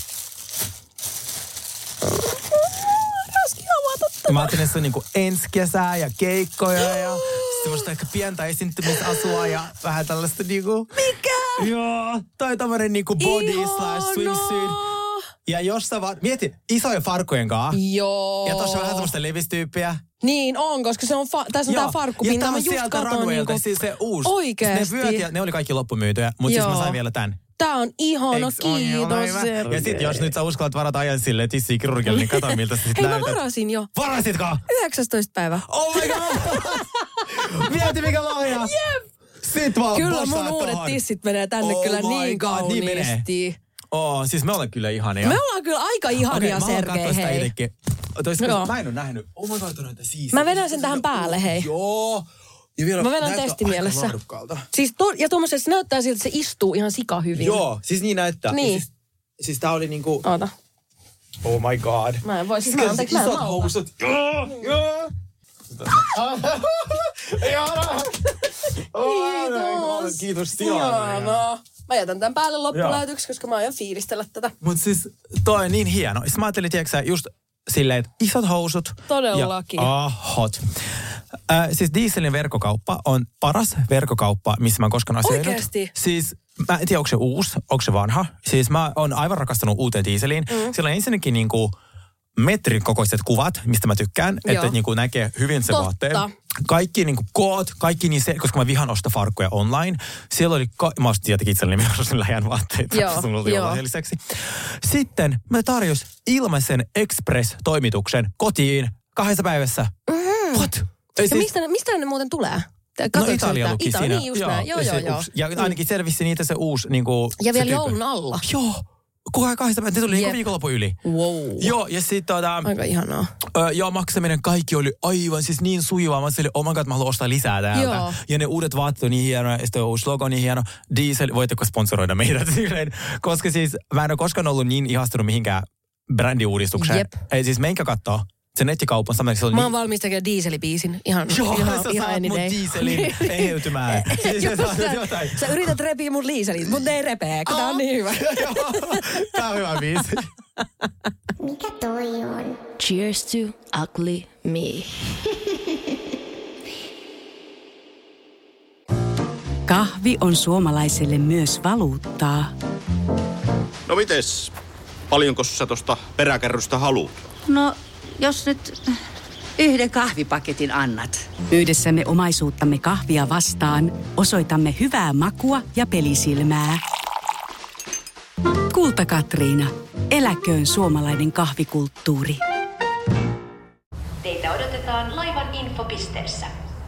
Mä ajattelin, että se on niinku ensi kesää ja keikkoja ja semmoista ehkä pientä esiintymisasua ja vähän tällaista niinku... Mikä? Joo, tai tämmönen niinku body slash swimsuit. Ja jos sä vaan, mieti, isojen farkkujen kaa. Joo. Ja tossa vähän semmoista levistyyppiä. Niin on, koska se on fa- tässä on Joo. tää farkkupinta. Ja tää Mä on just sieltä katon runwaylta, niinku- siis se uusi. Oikeesti. Ne vyöt ja ne oli kaikki loppumyytyjä, mutta siis mä sain vielä tän. Tää on ihana, Eiks on ihana kiitos. Sergei. Ja sit jos nyt sä uskallat varata ajan silleen tissiin kirurgille, niin kato miltä sä sit Hei, mä näytät. varasin jo. Varasitko? 19. päivä. Oh my god! Mieti mikä lahja! Jep! Sit vaan Kyllä mun uudet tohon. tissit menee tänne Oh kyllä niin God, niin menee. Oh, siis me ollaan kyllä ihania. Me ollaan kyllä aika ihania, mä katsoa Sergei, sitä hei. itekin. Otoisiko, Joo. mä en ole nähnyt. Oh my god, on näitä siistiä. Mä vedän sen tähän päälle, hei. Joo. Ja vielä Mä vedän testimielessä. aika laadukkaalta. Siis to, ja tuommoisessa se näyttää siltä, että se istuu ihan sika hyvin. Joo, siis niin näyttää. Ja Niin. Siis, siis tää oli niinku... Oota. Oh my god. Mä en voi, siis mä anteeksi, mä en Isot malta. housut. Joo, joo. Ihana. Kiitos. Kiitos tilaa. Mä jätän tämän päälle loppulähetyksi, koska mä aion fiilistellä tätä. Mut siis toi on niin hieno. Siis mä ajattelin, tiedätkö sä, just silleen, että isot housut. Todellakin. Ja, ah, hot. Äh, siis Dieselin verkkokauppa on paras verkkokauppa, missä mä koskaan asioinut. Oikeesti? Siis mä en tiedä, onko se uusi, onko se vanha. Siis mä oon aivan rakastanut uuteen Dieseliin. Mm. Siellä on ensinnäkin niinku metrin kokoiset kuvat, mistä mä tykkään, Joo. että niinku näkee hyvin se Totta. vaatteen. Kaikki niinku koot, kaikki niin se, koska mä vihan ostaa farkkuja online. Siellä oli, ka- mä ostin tietenkin itselleni, mä ostin läjän vaatteita. Joo, sun oli joo. jollain lisäksi. Sitten mä tarjos ilmaisen express-toimituksen kotiin kahdessa päivässä. Mm. What? Ei Ja siis- mistä, ne- mistä ne muuten tulee? No Katsoitko Italia sitä? luki Ita, siinä. Niin just näin. Joo, ja joo, joo. uusi- Ja ainakin selvisi niitä se uusi niinku... Ja se vielä joulun alla. Joo. Kukaan kahdesta päivää. Ne tuli niinku Jep. viikonloppu yli. Wow. Joo, ja sitten tota, Aika ihanaa. ö, joo, maksaminen kaikki oli aivan siis niin sujuvaa. Mä olin, oh my god, mä haluan ostaa lisää täältä. Joo. Ja ne uudet vaatteet on niin hienoja, ja sitten uusi logo on niin hieno. Diesel, voitteko sponsoroida meidät? Koska siis mä en ole koskaan ollut niin ihastunut mihinkään brändiuudistukseen. Jep. Ei siis menkää kattoo. Se nettikaupan sama, se on Mä niin... oon valmis tekemään dieselibiisin. Ihan, Joo, ihan, sä ihan saat mut day. dieselin eheytymään. Siis sä saat jotain. Sä yrität repiä mun liiselit, mutta ne ei repee, kun tää on niin hyvä. Tää on hyvä biisi. Mikä toi on? Cheers to ugly me. Kahvi on suomalaiselle myös valuuttaa. No mites? Paljonko sä tosta peräkärrystä haluat? No, jos nyt yhden kahvipaketin annat. Yhdessämme omaisuuttamme kahvia vastaan osoitamme hyvää makua ja pelisilmää. Kulta Katriina. Eläköön suomalainen kahvikulttuuri. odotetaan laivan infopisteessä.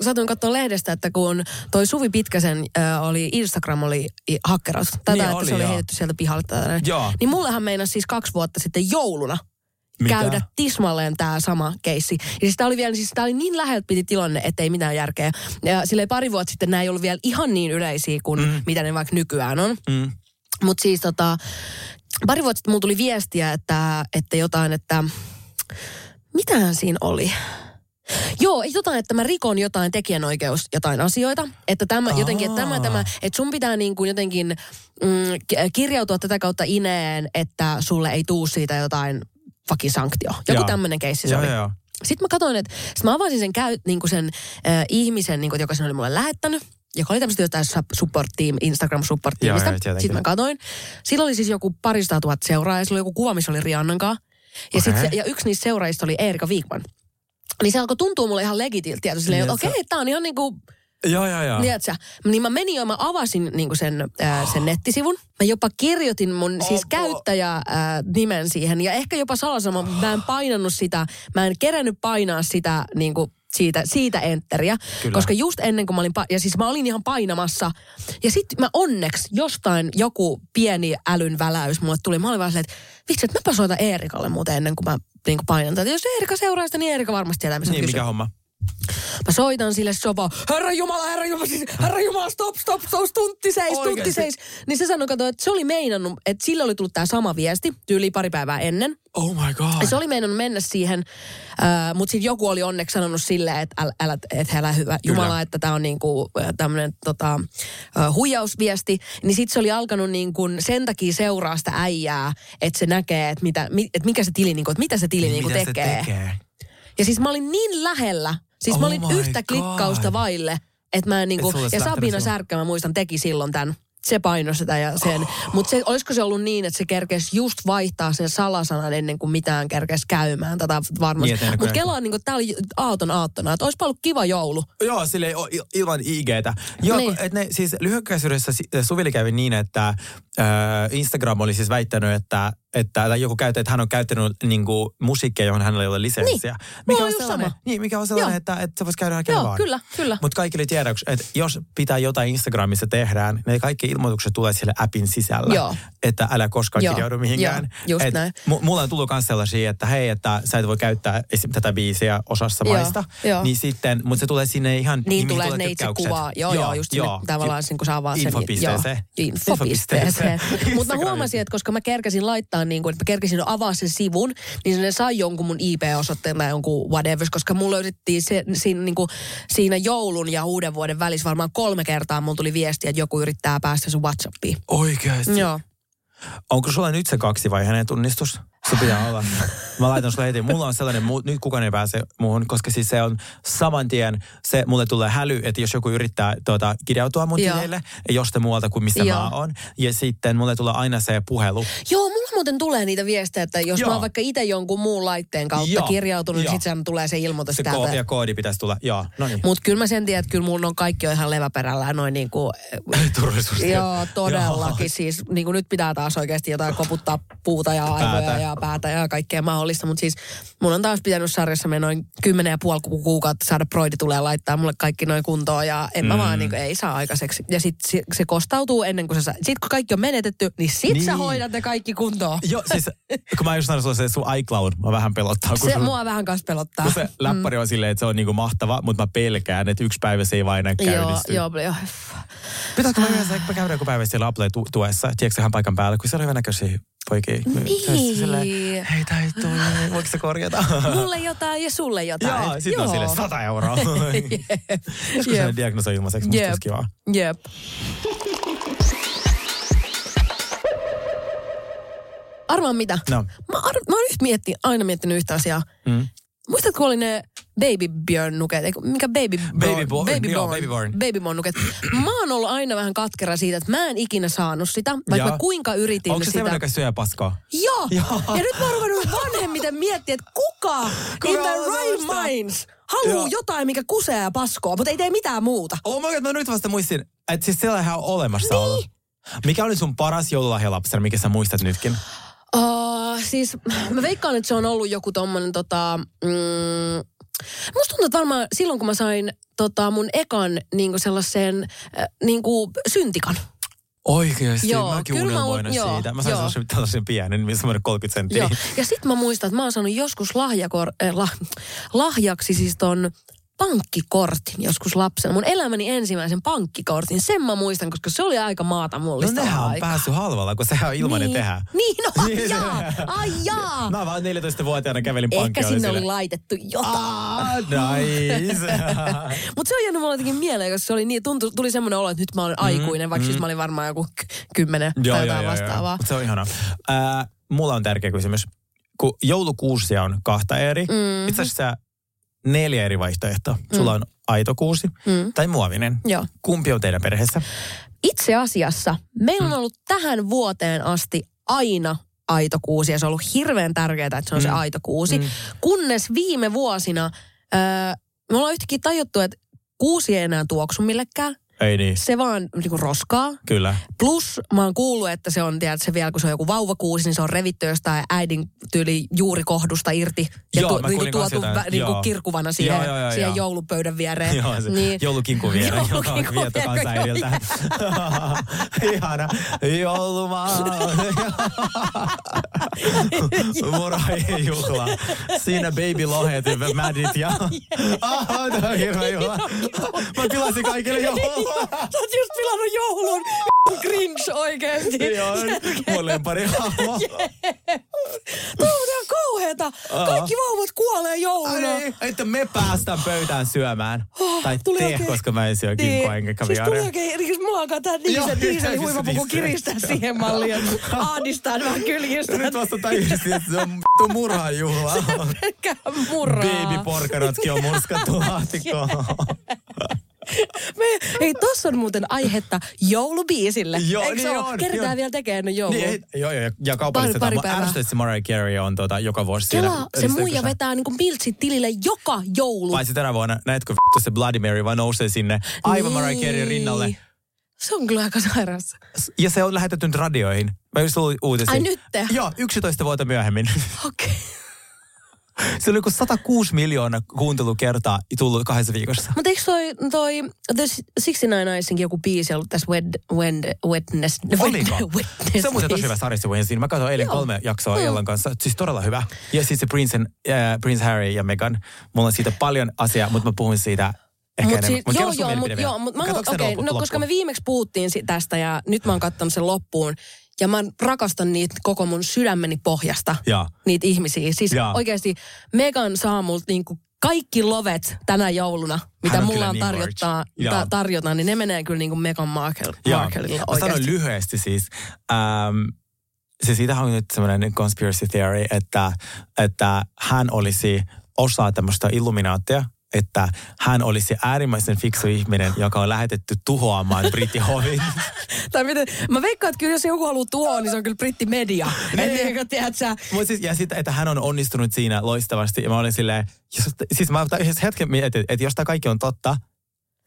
Satuin katsoa lehdestä, että kun toi Suvi Pitkäsen äh, oli, Instagram oli hakkerattu. Tätä, Niin että oli, se oli joo. heitetty sieltä pihalle. Tätä. Joo. Niin mullehan meinasi siis kaksi vuotta sitten jouluna Mitä? käydä tismalleen tämä sama keissi. Ja siis tää oli vielä, siis tää oli niin läheltä piti tilanne, ettei mitään järkeä. Ja silleen pari vuotta sitten nämä ei ollut vielä ihan niin yleisiä kuin mm. mitä ne vaikka nykyään on. Mm. Mutta siis tota, pari vuotta sitten mulla tuli viestiä, että, että jotain, että mitähän siinä oli? Joo, ei jotain, että mä rikon jotain tekijänoikeus, jotain asioita. Että tämä jotenkin, että tämä, tämä, että sun pitää niin kuin jotenkin mm, ki- kirjautua tätä kautta ineen, että sulle ei tuu siitä jotain fucking sanktio. Joku Joo. tämmöinen keissi se Joo, oli. joo. Sitten mä katsoin, että sit mä avasin sen, käy, niin kuin sen äh, ihmisen, niin kuin, joka sen oli mulle lähettänyt, joka oli tämmöistä jotain sup- support team, Instagram support Joo, teamista. joo. Sitten mä katsoin. Sillä oli siis joku parista tuhat seuraajaa, sillä oli joku kuva, missä oli Rihannan kanssa. Ja, sit Okei. se, ja yksi niistä seuraajista oli Erika Wigman. Niin se alkoi tuntua mulle ihan legitiltä, tietysti silleen, että Niin, okei, tää on ihan niinku Joo, joo, joo. Tiedätkö? Niin mä menin jo, mä avasin niin sen, ää, sen nettisivun. Mä jopa kirjoitin mun siis käyttäjä ää, nimen siihen ja ehkä jopa salasama. Mä en painannut sitä, mä en kerännyt painaa sitä niin kuin siitä, siitä enteriä. Kyllä. Koska just ennen kuin mä olin, pa- ja siis mä olin ihan painamassa. Ja sitten mä onneksi jostain joku pieni älyn väläys mulle tuli. Mä olin vaan silleen, että vitsi, että mäpä soitan Eerikalle muuten ennen kuin mä niin kuin painan tätä. Jos Eerika seuraa sitä, niin Eerika varmasti tietää, missä Niin, on mikä homma? Mä soitan sille sopa, herra Jumala, herra Jumala, siis, herra Jumala, stop, stop, stop, tunti seis, tunti seis. Niin se sanoi, kato, että se oli meinannut, että sille oli tullut tämä sama viesti, tyyli pari päivää ennen. Oh my god. Ja se oli meinannut mennä siihen, äh, mutta sitten joku oli onneksi sanonut silleen, että älä, älä, et älä hyvä Jumala, että tämä on niinku tämmöinen tota, huijausviesti. Niin sitten se oli alkanut niinku sen takia seuraa sitä äijää, että se näkee, että mitä, mi, et mikä se tili, niinku, että mitä se tili niinku Mitä se tekee. tekee? Ja siis mä olin niin lähellä, siis mä Oh olin my yhtä God. klikkausta vaille, että mä en niinku, ja Sabina. Särkkä, mä muistan, teki silloin tämän. Se painoi sitä ja sen. Oh. Mutta se, olisiko se ollut niin, että se kerkesi just vaihtaa sen salasanan ennen kuin mitään kerkesi käymään tätä varmasti. Niin, Mutta ne- kelaa, niin oli aaton aattona, että olisipa ollut kiva joulu. Joo, sille ilman IGtä. Joo, Niin. et ne, siis lyhykäisyydessä Suvili kävi niin, että äh, Instagram oli siis väittänyt, että, että tai joku käyttäjä, että hän on käyttänyt niin kuin, musiikkia, johon hänellä ei ole lisenssiä. Mulla on just sellainen, sama. niin, mikä on sellainen, Joo. että, että se voisi käydä Joo, vaan. kyllä, kyllä. Mutta kaikille tiedoksi, että jos pitää jotain Instagramissa tehdään, ne kaikki ilmoitukset tulee sille appin sisällä. Joo. Että älä koskaan Joo, kirjaudu mihinkään. joo, just Et näin. mu- mulla on tullut myös sellaisia, että hei, että sä et voi käyttää esim. tätä biisiä osassa Joo, maista. joo. Niin sitten, mutta se tulee sinne ihan... Niin mihin tulee ne itse kuvaa. Joo, joo, just sinne, tavallaan sen, kun sä avaat sen. Infopisteeseen. Joo, infopisteeseen. Mutta mä huomasin, että koska mä kerkesin laittaa, niin kuin, että mä kerkesin avaa sen sivun, niin ne sai jonkun mun IP-osoitteen tai jonkun whatever, koska mulla löydettiin se, siinä, niin kuin, siinä joulun ja uuden vuoden välissä varmaan kolme kertaa mulla tuli viesti, että joku yrittää päästä sun Whatsappiin. Oikeasti? Joo. Onko sulla nyt se kaksivaiheinen tunnistus? Se pitää olla. Mä laitan sulle heti. Mulla on sellainen, mu- nyt kukaan ei pääse muuhun, koska siis se on saman tien, se mulle tulee häly, että jos joku yrittää tuota, kirjautua mun Joo. tileille, jostain muualta kuin missä Joo. mä oon. Ja sitten mulle tulee aina se puhelu. Joo, mulla muuten tulee niitä viestejä, että jos Joo. mä oon vaikka itse jonkun muun laitteen kautta Joo, kirjautunut, niin joo. sitten tulee se ilmoitus Se täältä. ko- ja koodi pitäisi tulla. Joo, no niin. Mutta kyllä mä sen tiedän, että kyllä mulla on kaikki on ihan leväperällä noin niin kuin, Turvallisuus. Joo, todellakin. Siis niin kuin nyt pitää taas oikeasti jotain koputtaa puuta ja aivoja Päätä. Päätä ja kaikkea mahdollista. Mutta siis mun on taas pitänyt sarjassa me noin kymmenen ja puoli ku- kuukautta saada Broidi tulee laittaa mulle kaikki noin kuntoon ja en mä Mm. vaan niin kuin, ei saa aikaiseksi. Ja sit se, se kostautuu ennen kuin sä. Sit kun kaikki on menetetty, niin sit niin. sä hoidat ne kaikki kuntoon. Joo, siis kun mä just sanoin sulle se sun iCloud, mä vähän pelottaa. Kun Se sun- mua vähän kanssa pelottaa. Kun se läppäri on silleen, että se on niinku mahtava, mutta mä pelkään, että yksi päivä se ei vaan enää Joo, käynnisty. joo, joo. Pitäisikö mä yhdessä, mä käydään joku päivä siellä Apple-tuessa, tiedätkö ihan paikan päällä, kun siellä on hyvänäköisiä poikia. Niin. Silleen, hei tää ei toimi, voiko se korjata? Mulle jotain ja sulle jotain. Joo, sit on sille 100 euroa. Joskus Jep. se diagnose ilmaiseksi, musta Jep. olisi kivaa. Jep. Arvaan mitä? No. Mä, ar- mä oon yhtä mietti, aina miettinyt yhtä asiaa. Mm. Muistatko, oli ne Baby Björn nuket? Mikä Baby Baby Born, Baby Born. Baby Born. Baby Born nuket. Mä oon ollut aina vähän katkera siitä, että mä en ikinä saanut sitä, vaikka mä kuinka yritin Onko se sitä. semmoinen, joka syö paskaa? Joo. Joo. Ja nyt mä oon ruvennut vanhemmiten miettiä, että kuka, Kuka in the right minds haluaa jotain, mikä kusee ja paskoo, mutta ei tee mitään muuta. Oh my god, mä nyt vasta muistin, että siis sellainen on olemassa niin. ollut. Mikä oli sun paras joululahja lapsena, mikä sä muistat nytkin? Uh, siis mä veikkaan, että se on ollut joku tommonen tota... Mm, musta tuntuu, että varmaan silloin, kun mä sain tota, mun ekan niinku sellaisen äh, niinku syntikan. Oikeesti, Joo, mäkin kyllä mä unelmoin u- joo, siitä. Mä sain joo. sellaisen, tällaisen pienen, missä semmoinen 30 senttiä. Joo. Ja sit mä muistan, että mä oon saanut joskus lahjakor, äh, lah, lahjaksi siis ton pankkikortin joskus lapsena. Mun elämäni ensimmäisen pankkikortin. Sen mä muistan, koska se oli aika maata No mullista nehän on aikaa. päässyt halvalla, kun sehän on ilmainen niin. tehdä. Niin, no ai Niin se- jaa, ai jaa. Mä vaan 14-vuotiaana kävelin pankkiin. Ehkä sinne oli laitettu jotain. Ah, nice. Mutta se on jäänyt mulle jotenkin mieleen, koska se oli niin, tuntui, tuli semmoinen olo, että nyt mä olen aikuinen, vaikka siis mä olin varmaan joku k- kymmenen tai jotain vastaavaa. Mut Se on ihanaa. Äh, mulla on tärkeä kysymys. Kun joulukuusia on kahta eri, Mhm. itse asiassa neljä eri vaihtoehtoa. Sulla on aito kuusi Mm. tai muovinen. Joo. Kumpi on teidän perheessä? Itse asiassa meillä on ollut tähän vuoteen asti aina aito kuusi ja se on ollut hirveän tärkeää, että se on se Mm. aito kuusi. Mm. Kunnes viime vuosina öö, me ollaan yhtäkkiä tajuttu, että kuusi ei enää tuoksu millekään. Ei niin, Se vaan niinku roskaa. kyllä. Plus mä oon kuullut, että se on, tiedät, se vielä kun se on joku vauvakuusi, niin se on revitty jostain äidin tyyli juurikohdusta irti. Ja Joo, tu, mä niinku tuotu vä, niinku Joo. kirkuvana siihen, Joo, joo, joo, siihen joo. joulupöydän viereen. Joo, se niin, joulukinkun viereen, vietto viereen, kansainilta. Ihana. Joulumaa. Murhaajien juhla. Siinä baby lohet ja mädit ja... Ah, tää on hirveä juhla. Mä pilasin kaikille joulua. Sä oot just pilannut joulun. Cringe oikeesti. Joo, mun lempari hahmo. Tuo on kauheeta. Kaikki vauvat kuolee jouluna. Ai, että me päästään pöydään syömään. Tai Oh, tuli te, oikein- koska mä en syö kinkkua enkä Siis tuli oikein, niin mulla alkaa tää diisel, diiseli siis huimapuku kiristää siihen malliin, että vähän kyljistä. Nyt vasta tajusin, että se on vittu murhajuhla. Pelkkää murraa. Baby porkanotkin on murskattu laatikkoon. Me, ei, tossa on muuten aihetta joulubiisille. Joo, Eikö se niin ole? on, Kerätään joo. vielä tekemään joulua. Niin, joo, joo, ja- kaupallistetaan. Pari- pari Mariah Carey on tota, joka vuosi Kela, siinä se muija vetää niinku piltsit tilille joka joulu. Paitsi tänä vuonna, näetkö vittu se Bloody Mary vaan nousee sinne aivan Niin. Mariah Careyn rinnalle. Se on kyllä aika sairas. Ja se on lähetetty nyt radioihin. Mä just luin uutisia. Ai nytte? Joo, 11 vuotta myöhemmin. Okei. se oli kuin 106 miljoonaa kuuntelukertaa tullut kahdessa viikossa. Mutta eikö toi, toi The 69 Icesinkin joku biisi ollut tässä Wed, Wed, Witness, Oliko? Witness Se on muuten tosi hyvä sarja se Wednesday. Mä katsoin eilen Joo. kolme jaksoa Mm. Ellan kanssa. Siis todella hyvä. Ja siis se Prince, and, äh, Prince Harry ja Meghan. Mulla on siitä paljon asiaa, mutta mä puhun siitä ehkä Mut enemmän. Mut joo, joo, mut, joo, mut mä, sen okei, loppu- no koska me viimeksi puhuttiin si- tästä ja nyt mä oon katsonut sen loppuun. Ja mä rakastan niitä koko mun sydämeni pohjasta, Joo. niitä ihmisiä. Siis Joo. oikeasti Megan saa multa niinku kaikki lovet tänä jouluna, mitä mulla on niin tarjottaa, ta- tarjota, niin ne menee kyllä niinku Megan Markle, Joo. Markleilla Mä sanon lyhyesti siis. Ähm, se siitä on nyt semmoinen conspiracy theory, että, että hän olisi osa tämmöistä illuminaattia, että hän olisi äärimmäisen fiksu ihminen, joka on lähetetty tuhoamaan brittihovin. Tai miten, mä veikkaan, että kyllä jos joku haluaa tuoda, niin se on kyllä brittimedia. Niin. Et niinku, tiedät sä, Mut siis, ja sitten, että hän on onnistunut siinä loistavasti. Ja mä olin silleen, jos, siis mä yhdessä hetken mietin, että jos tämä kaikki on totta,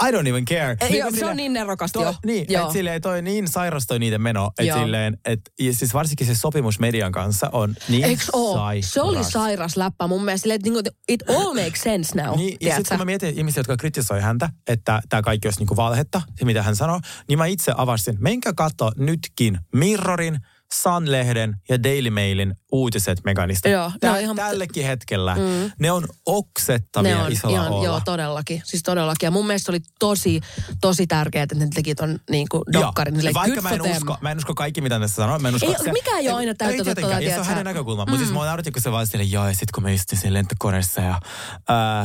I don't even care. Ei, joo, se silleen, on niin nerokasta jo. Niin, että silleen toi niin sairas toi niiden meno. Että silleen, että ja siis varsinkin se sopimus median kanssa on niin oo? sairas. Se oli sairas läppä mun mielestä. Silleen, että niinku, it all makes sense now. Niin, ja sitten kun mä mietin ihmisiä, jotka kritisoi häntä, että tämä kaikki olisi niinku valhetta, se mitä hän sanoi, niin mä itse avasin, menkää katso nytkin Mirrorin Sun-lehden ja Daily Mailin uutiset Meganista. Joo, ne Tä, on ihan- Tällekin hetkellä. Mm. Ne on oksettavia Ne on isolla ihan, olla. joo, todellakin. Siis todellakin. Ja mun mielestä oli tosi, tosi tärkeää, että ne teki ton niin kuin dokkarin. Joo. Silleen, Vaikka mä en, them. usko, mä en usko kaikki, mitä tässä sanoo. Mä en usko, Ei- mikään ei ole aina täyttä totta, tietenkään, ja se on hänen näkökulma. Mutta siis Mm. mä nautin, kun se vaan sille, joo, ja sit kun me istuttiin siinä lentokoneessa ja,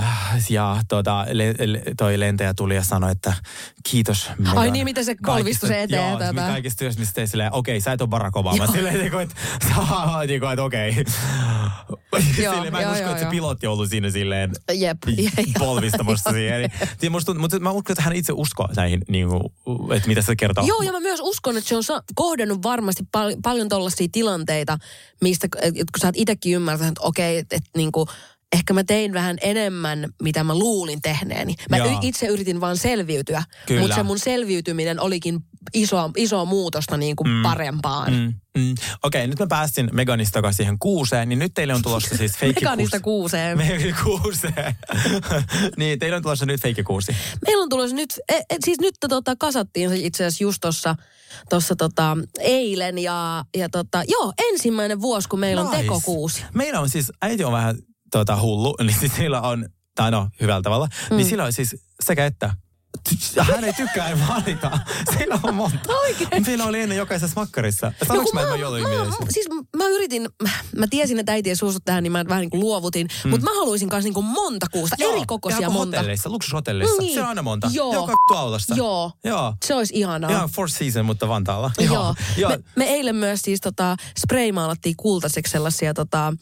äh, ja tota, le, le, toi lentäjä tuli ja sanoi, että kiitos. Megan. Ai niin, miten se kolvistui se eteen, Joo, tota. kaikista työstä, mistä silleen, okei, sä et ole Barack Obama. Silleen, niin kuin, että, niin kuin, että okei. Silleen, mä en joo, usko, joo, että se pilotti on ollut siinä silleen Jep. polvistamassa siihen. Niin musta, tuntuu- mutta mä uskon, että hän itse uskoo näihin, niin kuin, että mitä se kertoo. Joo, ja mä myös uskon, että se on kohdannut varmasti pal- paljon tollaisia tilanteita, mistä, kun sä oot itsekin ymmärtänyt, että okei, että et, niinku, ehkä mä tein vähän enemmän, mitä mä luulin tehneeni. Mä Joo. itse yritin vaan selviytyä, Kyllä. mutta se mun selviytyminen olikin iso, iso muutosta niin kuin mm. parempaan. Mm. Mm. Okei, nyt mä päästin Meganista takaisin siihen kuuseen, niin nyt teille on tulossa siis feikki Meganista kuuseen. Me kuuseen. niin, teillä on tulossa nyt feikki kuusi. Meillä on tulossa nyt, et, et, siis nyt tota, kasattiin se itse asiassa just tuossa tossa, tota, eilen ja, ja tota, joo, ensimmäinen vuosi, kun meillä on Nice. tekokuusi. Meillä on siis, äiti on vähän tota, hullu, niin siis sillä on, tai no hyvällä tavalla, mm. niin sillä on siis sekä että. Hän ei tykkää ei valita. Sillä on monta. Oikein? Meillä oli ennen jokaisessa makkarissa. Sanoinko kun mä, mä jollain mä, mielessä? siis mä yritin, mä tiesin, että äiti ei suostu tähän, niin mä vähän niin kuin luovutin. Mm. Mutta mä haluaisin kanssa niin kuin monta kuusta, eri kokoisia monta. hotelleissa, luksushotelleissa. Niin. Se on aina monta. Joo. Joka autosta. Joo. Joo. Se olisi ihanaa. Ihan Four Season, mutta Vantaalla. Joo. Joo. Me, me eilen myös siis tota, spraymaalattiin kultaiseksi sellaisia, tota,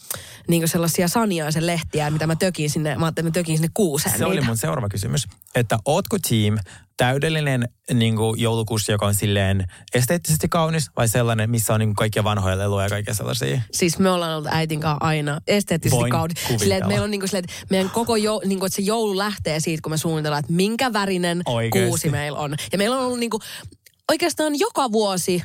niin sellaisia saniaisen lehtiä, mitä mä tökin sinne, mä ajattelin, että mä tökin sinne kuuseen Se oli niitä. mun seuraava kysymys. Että ootko team täydellinen niin kuin joulukuusi, joka on silleen esteettisesti kaunis, vai sellainen, missä on niin kuin kaikkia vanhoja leluja ja kaikkia sellaisia? Siis me ollaan ollut äitin kanssa aina esteettisesti Voin kuvitella. Silleen, että meillä on niinku silleen, että meidän koko jou, niinku, että se joulu lähtee siitä, kun me suunnitellaan, että minkä värinen Oikeesti. kuusi meillä on. Ja meillä on ollut niinku, oikeastaan joka vuosi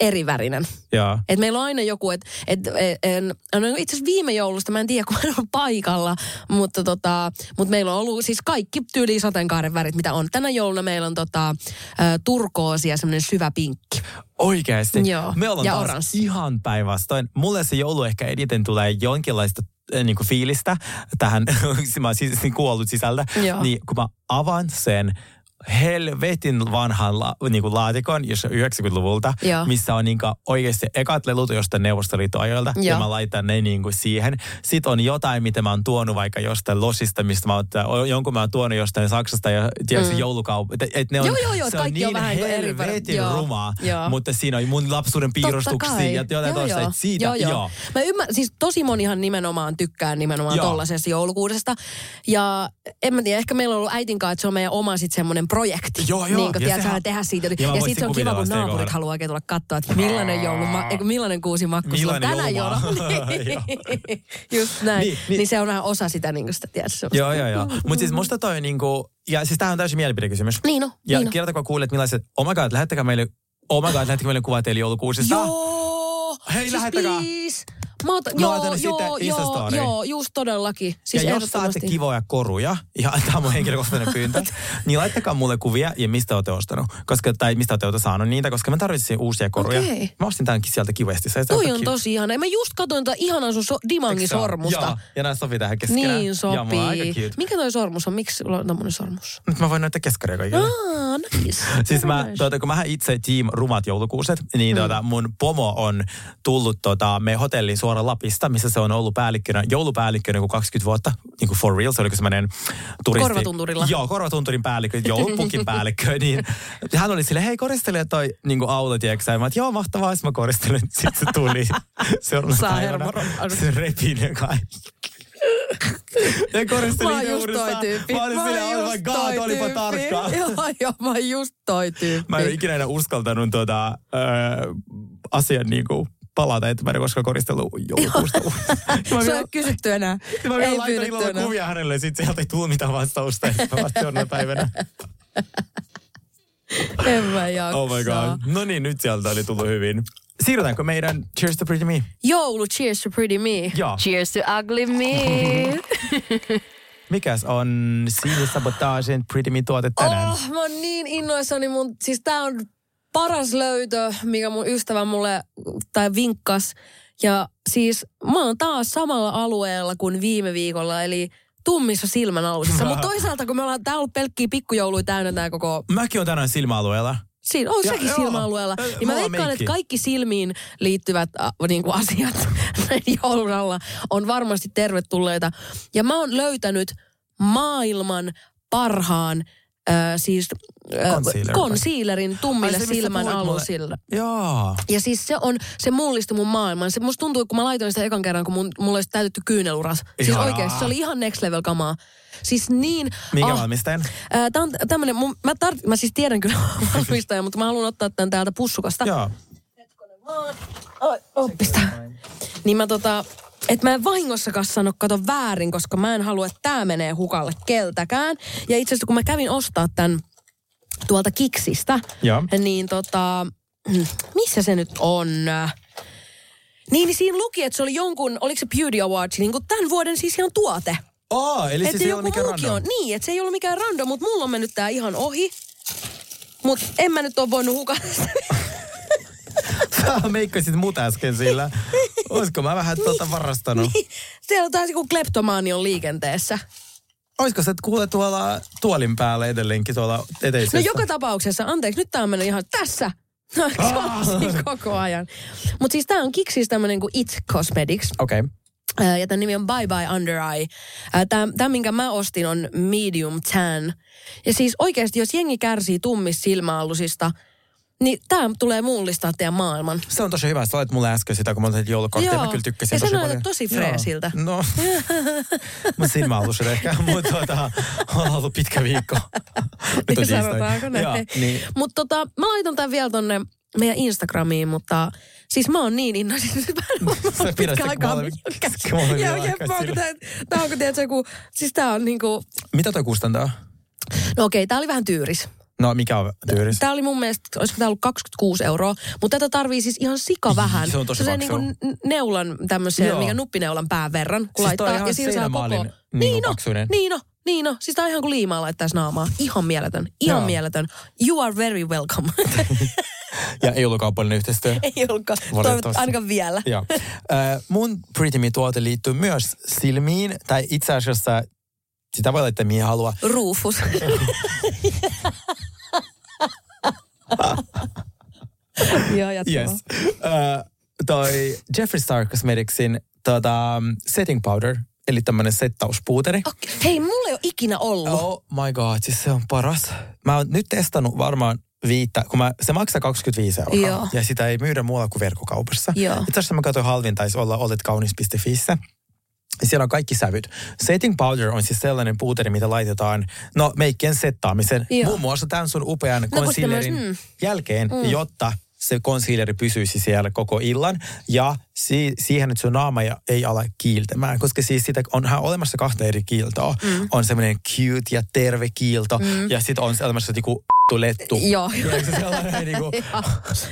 eri värinen. Joo. Et meillä on aina joku, että et, et, en- no itse asiassa viime joulusta, mä en tiedä kun ole paikalla, mutta, tota, mutta meillä on ollut siis kaikki tyyli sateenkaaren värit, mitä on. Tänä jouluna meillä on tota, ja semmoinen syvä pinkki. Oikeasti. Joo. Me ollaan Ja taas oranssi. ihan päinvastoin. Mulle se joulu ehkä eniten tulee jonkinlaista niin kuin fiilistä tähän, mä siis niin kuollut sisältä. Joo. Niin kun mä avaan sen helvetin vanhan la, niin kuin laatikon, jos on 90-luvulta, Joo. missä on niin kuin oikeasti ekat lelut jostain Neuvostoliiton ajoilta, ja Joo. mä laitan ne niin kuin siihen. Sitten on jotain, mitä mä oon tuonut vaikka jostain losista, mistä mä oon, jonkun mä oon tuonut jostain Saksasta ja tiedätkö mm. joulukaup. Et, et ne on, Joo, joo, joo, se on kaikki on niin vähän niin eri väri- helvetin joo, rumaa, joo. mutta siinä on mun lapsuuden piirustuksia ja jotain toista. Et siitä, joo, joo. Mä ymmärrän, siis tosi monihan nimenomaan tykkää nimenomaan Joo. tollasesta joulukuudesta. Ja en mä tiedä, ehkä meillä on ollut äitin kanssa, että se on meidän oma sit semmoinen projekti. Joo, joo. Niin kuin, Ja tiedät, sehän- tehdä siitä. Ja Ja, sitten se on kiva, kun naapurit kohdalla. haluaa oikein tulla katsoa, että millainen joulu, eikö millainen kuusi makku sulla on tänä jouluna. Niin. Just näin. Niin, Niin, niin. niin, se on vähän osa sitä, niin kuin sitä, semmoista. Joo, joo, joo. Mutta siis musta toi niinku, ja siis tämähän on täysin mielipidekysymys. Niin on, Ja niin kirjoitako kuulet millaiset, oh my god, lähettäkää meille, oh my god, lähettäkää meille kuva teille joulukuusista. Joo! Hei, siis lähettäkää. please. Mä otan, joo, joo, joo, Instastoriin. joo, just todellakin. Siis ja jos saatte kivoja koruja, ja tämä on mun henkilökohtainen pyyntö, niin laittakaa mulle kuvia ja mistä olette ostanut. Koska, tai mistä olette saanut niitä, koska mä tarvitsin uusia koruja. Okei. Mä ostin tämänkin sieltä kivesti. Se Toi on tosi ihana. Mä just katsoin tätä ihanaa sun so, dimangin Eikö se ole? sormusta. Joo, ja nämä sopii tähän keskenään. Niin Joo, mulla on aika sopii. cute. Mikä toi sormus on? Miksi sulla on tämmönen sormus? Nyt mä voin näyttää keskaria kaikille. Ah, nice. Siis mä, tuota, kun mä itse team rumat joulukuuset, niin tuota, mun pomo on tullut tota, me hotelliin suoraan Lapista, missä se on ollut päällikkönä, joulupäällikkönä kuin 20 vuotta, niin kuin for real, se oli semmoinen turisti. Korvatunturilla. Joo, korvatunturin päällikkö, joulupukin päällikkö, niin hän oli sille, hei koristele toi niin kuin auto, tiedätkö mä oot, joo mahtavaa, mä koristelen, sitten se tuli seuraavana päivänä, se repi ne kaikki. Ja koristeli Mä oon just toi tyyppi. Mä olin Mä silleen, oh my god, olipa tarkkaa. Joo, joo, mä oon just toi tyyppi. Mä en ole ikinä enää uskaltanut tuota, äh, asian niin kuin palata, että mä en koskaan koristellut joulukuusta. Se on kysytty enää. mä vielä laitan illalla enää. kuvia hänelle, sit sieltä ei tullut mitään vastausta, että mä vasta seuraavana päivänä. En mä jaksa. Oh my god. No niin, nyt sieltä oli tullut hyvin. Siirrytäänkö meidän Cheers to Pretty Me? Joulu, cheers to pretty me. Joo. Cheers to ugly me. Mikäs on Siili Sabotagen Pretty Me tuote tänään? Oh, mä oon niin innoissani mun, siis tää on paras löytö, mikä mun ystävä mulle tai vinkkas. Ja siis mä oon taas samalla alueella kuin viime viikolla, eli tummissa silmän alusissa. Mutta toisaalta, kun me ollaan täällä ollut pelkkiä pikkujouluja täynnä tää koko... Mäkin on tänään silmäalueella. Siinä on Ja- sekin joo. silmäalueella. Ö, Niin mä veikkaan, että kaikki silmiin liittyvät äh, niin kuin asiat joulun alla on varmasti tervetulleita. Ja mä oon löytänyt maailman parhaan äh, siis äh, Concealer. concealerin tummille Ai se, silmän alusille. Ja siis se on, se mullisti mun maailman. Se musta tuntuu, kun mä laitoin sitä ekan kerran, kun mun, mulla olisi täytetty kyyneluras. Siis oikeasti, se oli ihan next level kamaa. Siis niin... Minkä ah, valmistajan? Tää on tämmönen, mun, mä, tar- mä siis tiedän kyllä valmistajan, mutta mä haluan ottaa tämän täältä pussukasta. Joo. Oi, oppista. Niin mä tota, et mä en vahingossakaan sano kato väärin, koska mä en halua, että tää menee hukalle keltäkään. Ja itse asiassa kun mä kävin ostaa tämän tuolta Kiksistä, Joo. niin tota, missä se nyt on? Niin, niin siinä luki, että se oli jonkun, oliko se Beauty Awards, niin kuin tämän vuoden siis ihan tuote. Oh, eli Et siis ei ole mikään random. on, niin, että se ei ollut mikään random, mutta mulla on mennyt tää ihan ohi. Mutta en mä nyt ole voinut hukata sitä. Sä meikkasit mut äsken sillä. Olisiko mä vähän tuota varastanut? Siellä on taas joku kleptomaani on liikenteessä. Olisiko se, että kuule tuolla tuolin päällä edelleenkin tuolla eteisessä? No joka tapauksessa, anteeksi, nyt tää on mennyt ihan tässä. No, siinä koko ajan. Mutta siis tää on Kiksis tämmönen kuin It Cosmetics. Okei. Okay. Ja tämän nimi on Bye Bye Under Eye. Tämä, minkä mä ostin, on Medium Tan. Ja siis oikeasti, jos jengi kärsii tummista silmäalusista, niin tämä tulee mullistaa teidän maailman. Se on tosi hyvä. Sä olet mulle äsken sitä, kun mä otin joulukorttia. Joo. Mä kyllä tykkäsin Ja se tosi paljon. tosi freesiltä. No, mä silmäaluset ehkä, mutta tuota, on ollut pitkä viikko. Nyt on Niin sanotaanko näin? Niin. Mutta tota, mä laitan tämän vielä tonne meidän Instagramiin, mutta siis mä oon niin. Mä ole Sä pidät pitkään sitä aikaa Joo, jep, mä oon, onko tiedätkö joku, siis tää on niinku, Mitä toi kustantaa? no okei, tää oli vähän tyyris. No, mikä on tyyris? Tää oli mun mielestä, olisiko tää ollut 26 euroa, mutta tätä tarvii siis ihan sika vähän. Se on tosi se paksu. niinku n- neulan tämmöisen, Joo. mikä nuppineulan pään verran, kun Siis laittaa. ihan ja siinä saa koko... Niin on, niin on, niin on. Siis tää on ihan kuin liimaa laittaisi naamaa. Ihan mieletön, ihan Joo. mieletön. You are very welcome. Ja ei ollut kaupallinen yhteistyö. Ei ollutkaan. Valitettavasti. Toivot, ainakaan vielä. Joo. Äh, mun Pretty Me-tuote liittyy myös silmiin, tai itse asiassa sitä voi laittaa mihin haluaa. Rufus. Joo, Yes. Äh, toi Jeffree Star Cosmeticsin tota, setting powder, eli tämmönen settauspuuteri. Okei. Hei, mulla ei ole ikinä ollut. Oh my god, siis se on paras. Mä oon nyt testannut varmaan viittä, kun mä, se maksaa 25 euroa. Joo. Ja sitä ei myydä muualla kuin verkkokaupassa. Joo. Itse asiassa mä katsoin halvin taisi olla oletkaunis.fissä. Siellä on kaikki sävyt. Setting powder on siis sellainen puuteri, mitä laitetaan, no meikkien settaamisen. Joo. Muun muassa tämän sun upean No, concealerin myös, mm. jälkeen, jotta se concealeri pysyisi siellä koko illan. Ja si- siihen, että sun naama ei ala kiiltämään. Koska siis sitä onhan olemassa kahta eri kiiltoa. Mm. On semmoinen cute ja terve kiilto. Mm. Ja sitten on olemassa niinku lettu. Joo. Niinku...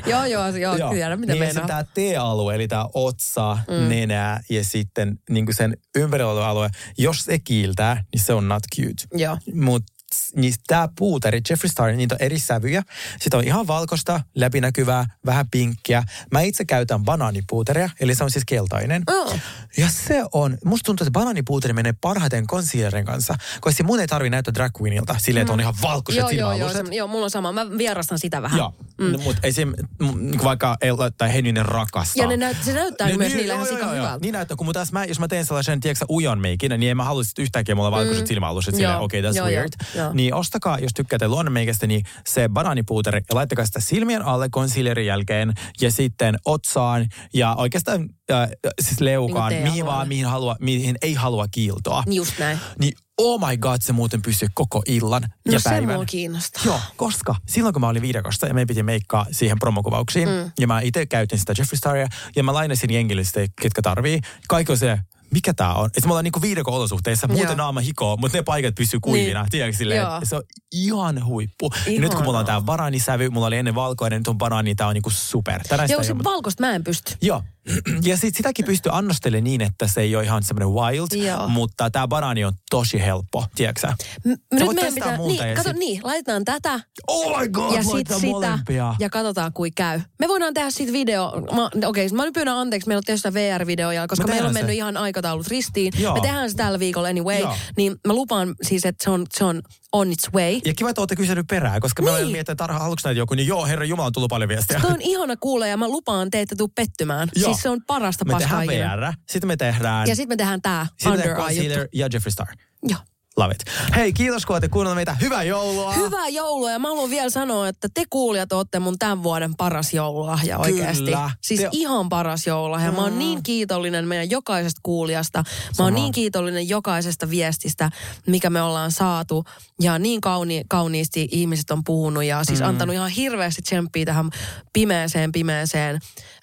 joo, joo, joo, joo. tiedän mitä niin meinaa. tämä T-alue, eli tämä otsa, mm. nenä ja sitten niin sen ympärillä alue, jos se kiiltää, niin se on not cute. Joo. Mutta niin tämä puuteri, Jeffree Star, niitä on eri sävyjä. Sitten on ihan valkoista, läpinäkyvää, vähän pinkkiä. Mä itse käytän banaanipuuteria, eli se on siis keltainen. Oh. Ja se on, musta tuntuu, että banaanipuuteri menee parhaiten concealerin kanssa, koska mun ei tarvi näyttää drag queenilta silleen, että on ihan valkoiset Joo, joo, joo, se, joo, mulla on sama. Mä vierastan sitä vähän. Joo, mm. mutta esim, m- niinku vaikka ei tai Heninen rakastaa. Ja ne näyt, se näyttää Niin, myös niin, niillä ihan hyvältä. Niin näyttää, kun mä mä, jos mä teen sellaisen, tiedätkö, ujon meikin, niin en mä halua yhtäkkiä mulla valkoiset mm. silmäaluset silleen, okei, okay, that's joo, weird. Joo. Niin ostakaa, jos tykkäätte luonnonmeikistä, niin se banaanipuuteri ja laittakaa sitä silmien alle concealerin jälkeen ja sitten otsaan ja oikeastaan äh, siis leukaan, Niin mihin vaan, mihin, halua, mihin ei halua kiiltoa. Just näin. Niin oh my god, se muuten pysyy koko illan No ja se päivän. mua kiinnostaa. Joo, koska silloin kun mä olin viidakosta ja me piti meikkaa siihen promokuvauksiin, mm. ja mä itse käytin sitä Jeffree Staria, ja mä lainasin jengille sitä, ketkä tarvii. Kaikki on se, mikä tää on? Että me ollaan niinku viidakko-olosuhteissa, muuten Joo. naama hikoo, mutta ne paikat pysyy kuivina. Niin. Tiedätkö silleen, se on ihan huippu. Ja nyt kun mulla on tää banaanisävy, mulla oli ennen valkoinen, nyt on banaani, tää on niinku super. Tänään Joo, se valkoista mä en pysty. Joo. Ja sit sitäkin pystyy annostelemaan niin, että se ei ole ihan semmoinen wild, Joo. mutta tämä banaani on tosi helppo, tiedätkö? M- nyt meidän pitää, multa niin, kato sit- niin, laitetaan tätä Oh my god, ja sit sitä molempia. ja katsotaan kuin käy. Me voidaan tehdä siitä video, okei, okay, mä nyt pyydän anteeksi, meillä on tehty sitä VR-videoja, koska Me meillä on mennyt se. ihan aikataulut ristiin. Joo. Me tehdään se tällä viikolla anyway, Joo. niin mä lupaan siis, että se on, se on on its way. Ja kiva, että olette kysynyt perään, koska niin. me olemme miettinyt, että tarha, haluatko näitä joku, niin joo, herra Jumala, on tullut paljon viestiä. Toi on ihana kuulla ja mä lupaan, te ette tuu pettymään. Joo. Siis se on parasta Me paskaa tehdään ikinä. VR, sitten me tehdään... Ja sitten me tehdään tää sitten me Under tehdään Eye juttu. Concealer ja Jeffree Star. Joo. Love it. Hei, kiitos kun olette kuunnelleet meitä. Hyvää joulua! Hyvää joulua ja mä haluan vielä sanoa, että te kuulijat olette mun tämän vuoden paras joululahja oikeasti. Kyllä. Siis Te- ihan paras joululahja. Mä oon niin kiitollinen meidän jokaisesta kuulijasta. Mä Sama. oon niin kiitollinen jokaisesta viestistä, mikä me ollaan saatu. Ja niin kauni, kauniisti ihmiset on puhunut ja siis Mm. antanut ihan hirveästi tsemppiä tähän pimeeseen, pimeeseen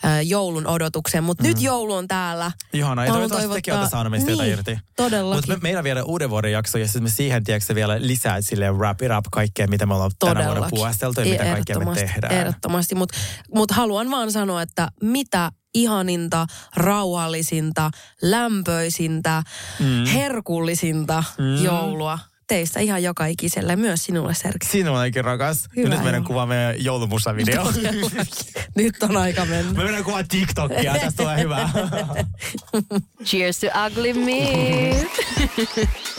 äh, joulun odotukseen. Mutta nyt joulu on täällä. Ihanaa. Ja toivottavasti tekin olette saaneet meistä jotain niin, irti. Todellakin. Mutta me, meillä vielä uuden vuoden jakso ja sitten me siihen tiedätkö, vielä lisää sille wrap it up kaikkea, mitä me ollaan tänä vuonna Todellakin. puuasteltu ja mitä kaikkea me tehdään. Ehdottomasti, mutta mut haluan vaan sanoa, että mitä ihaninta, rauhallisinta, lämpöisintä, mm. herkullisinta mm. joulua teistä ihan joka ikiselle, myös sinulle Sergei. Sinullekin rakas. Hyvä nyt meidän kuvaa meidän joulumusavideo. Nyt on aika mennä. me mennään kuvaa TikTokia, tästä tulee hyvä. Cheers to ugly me.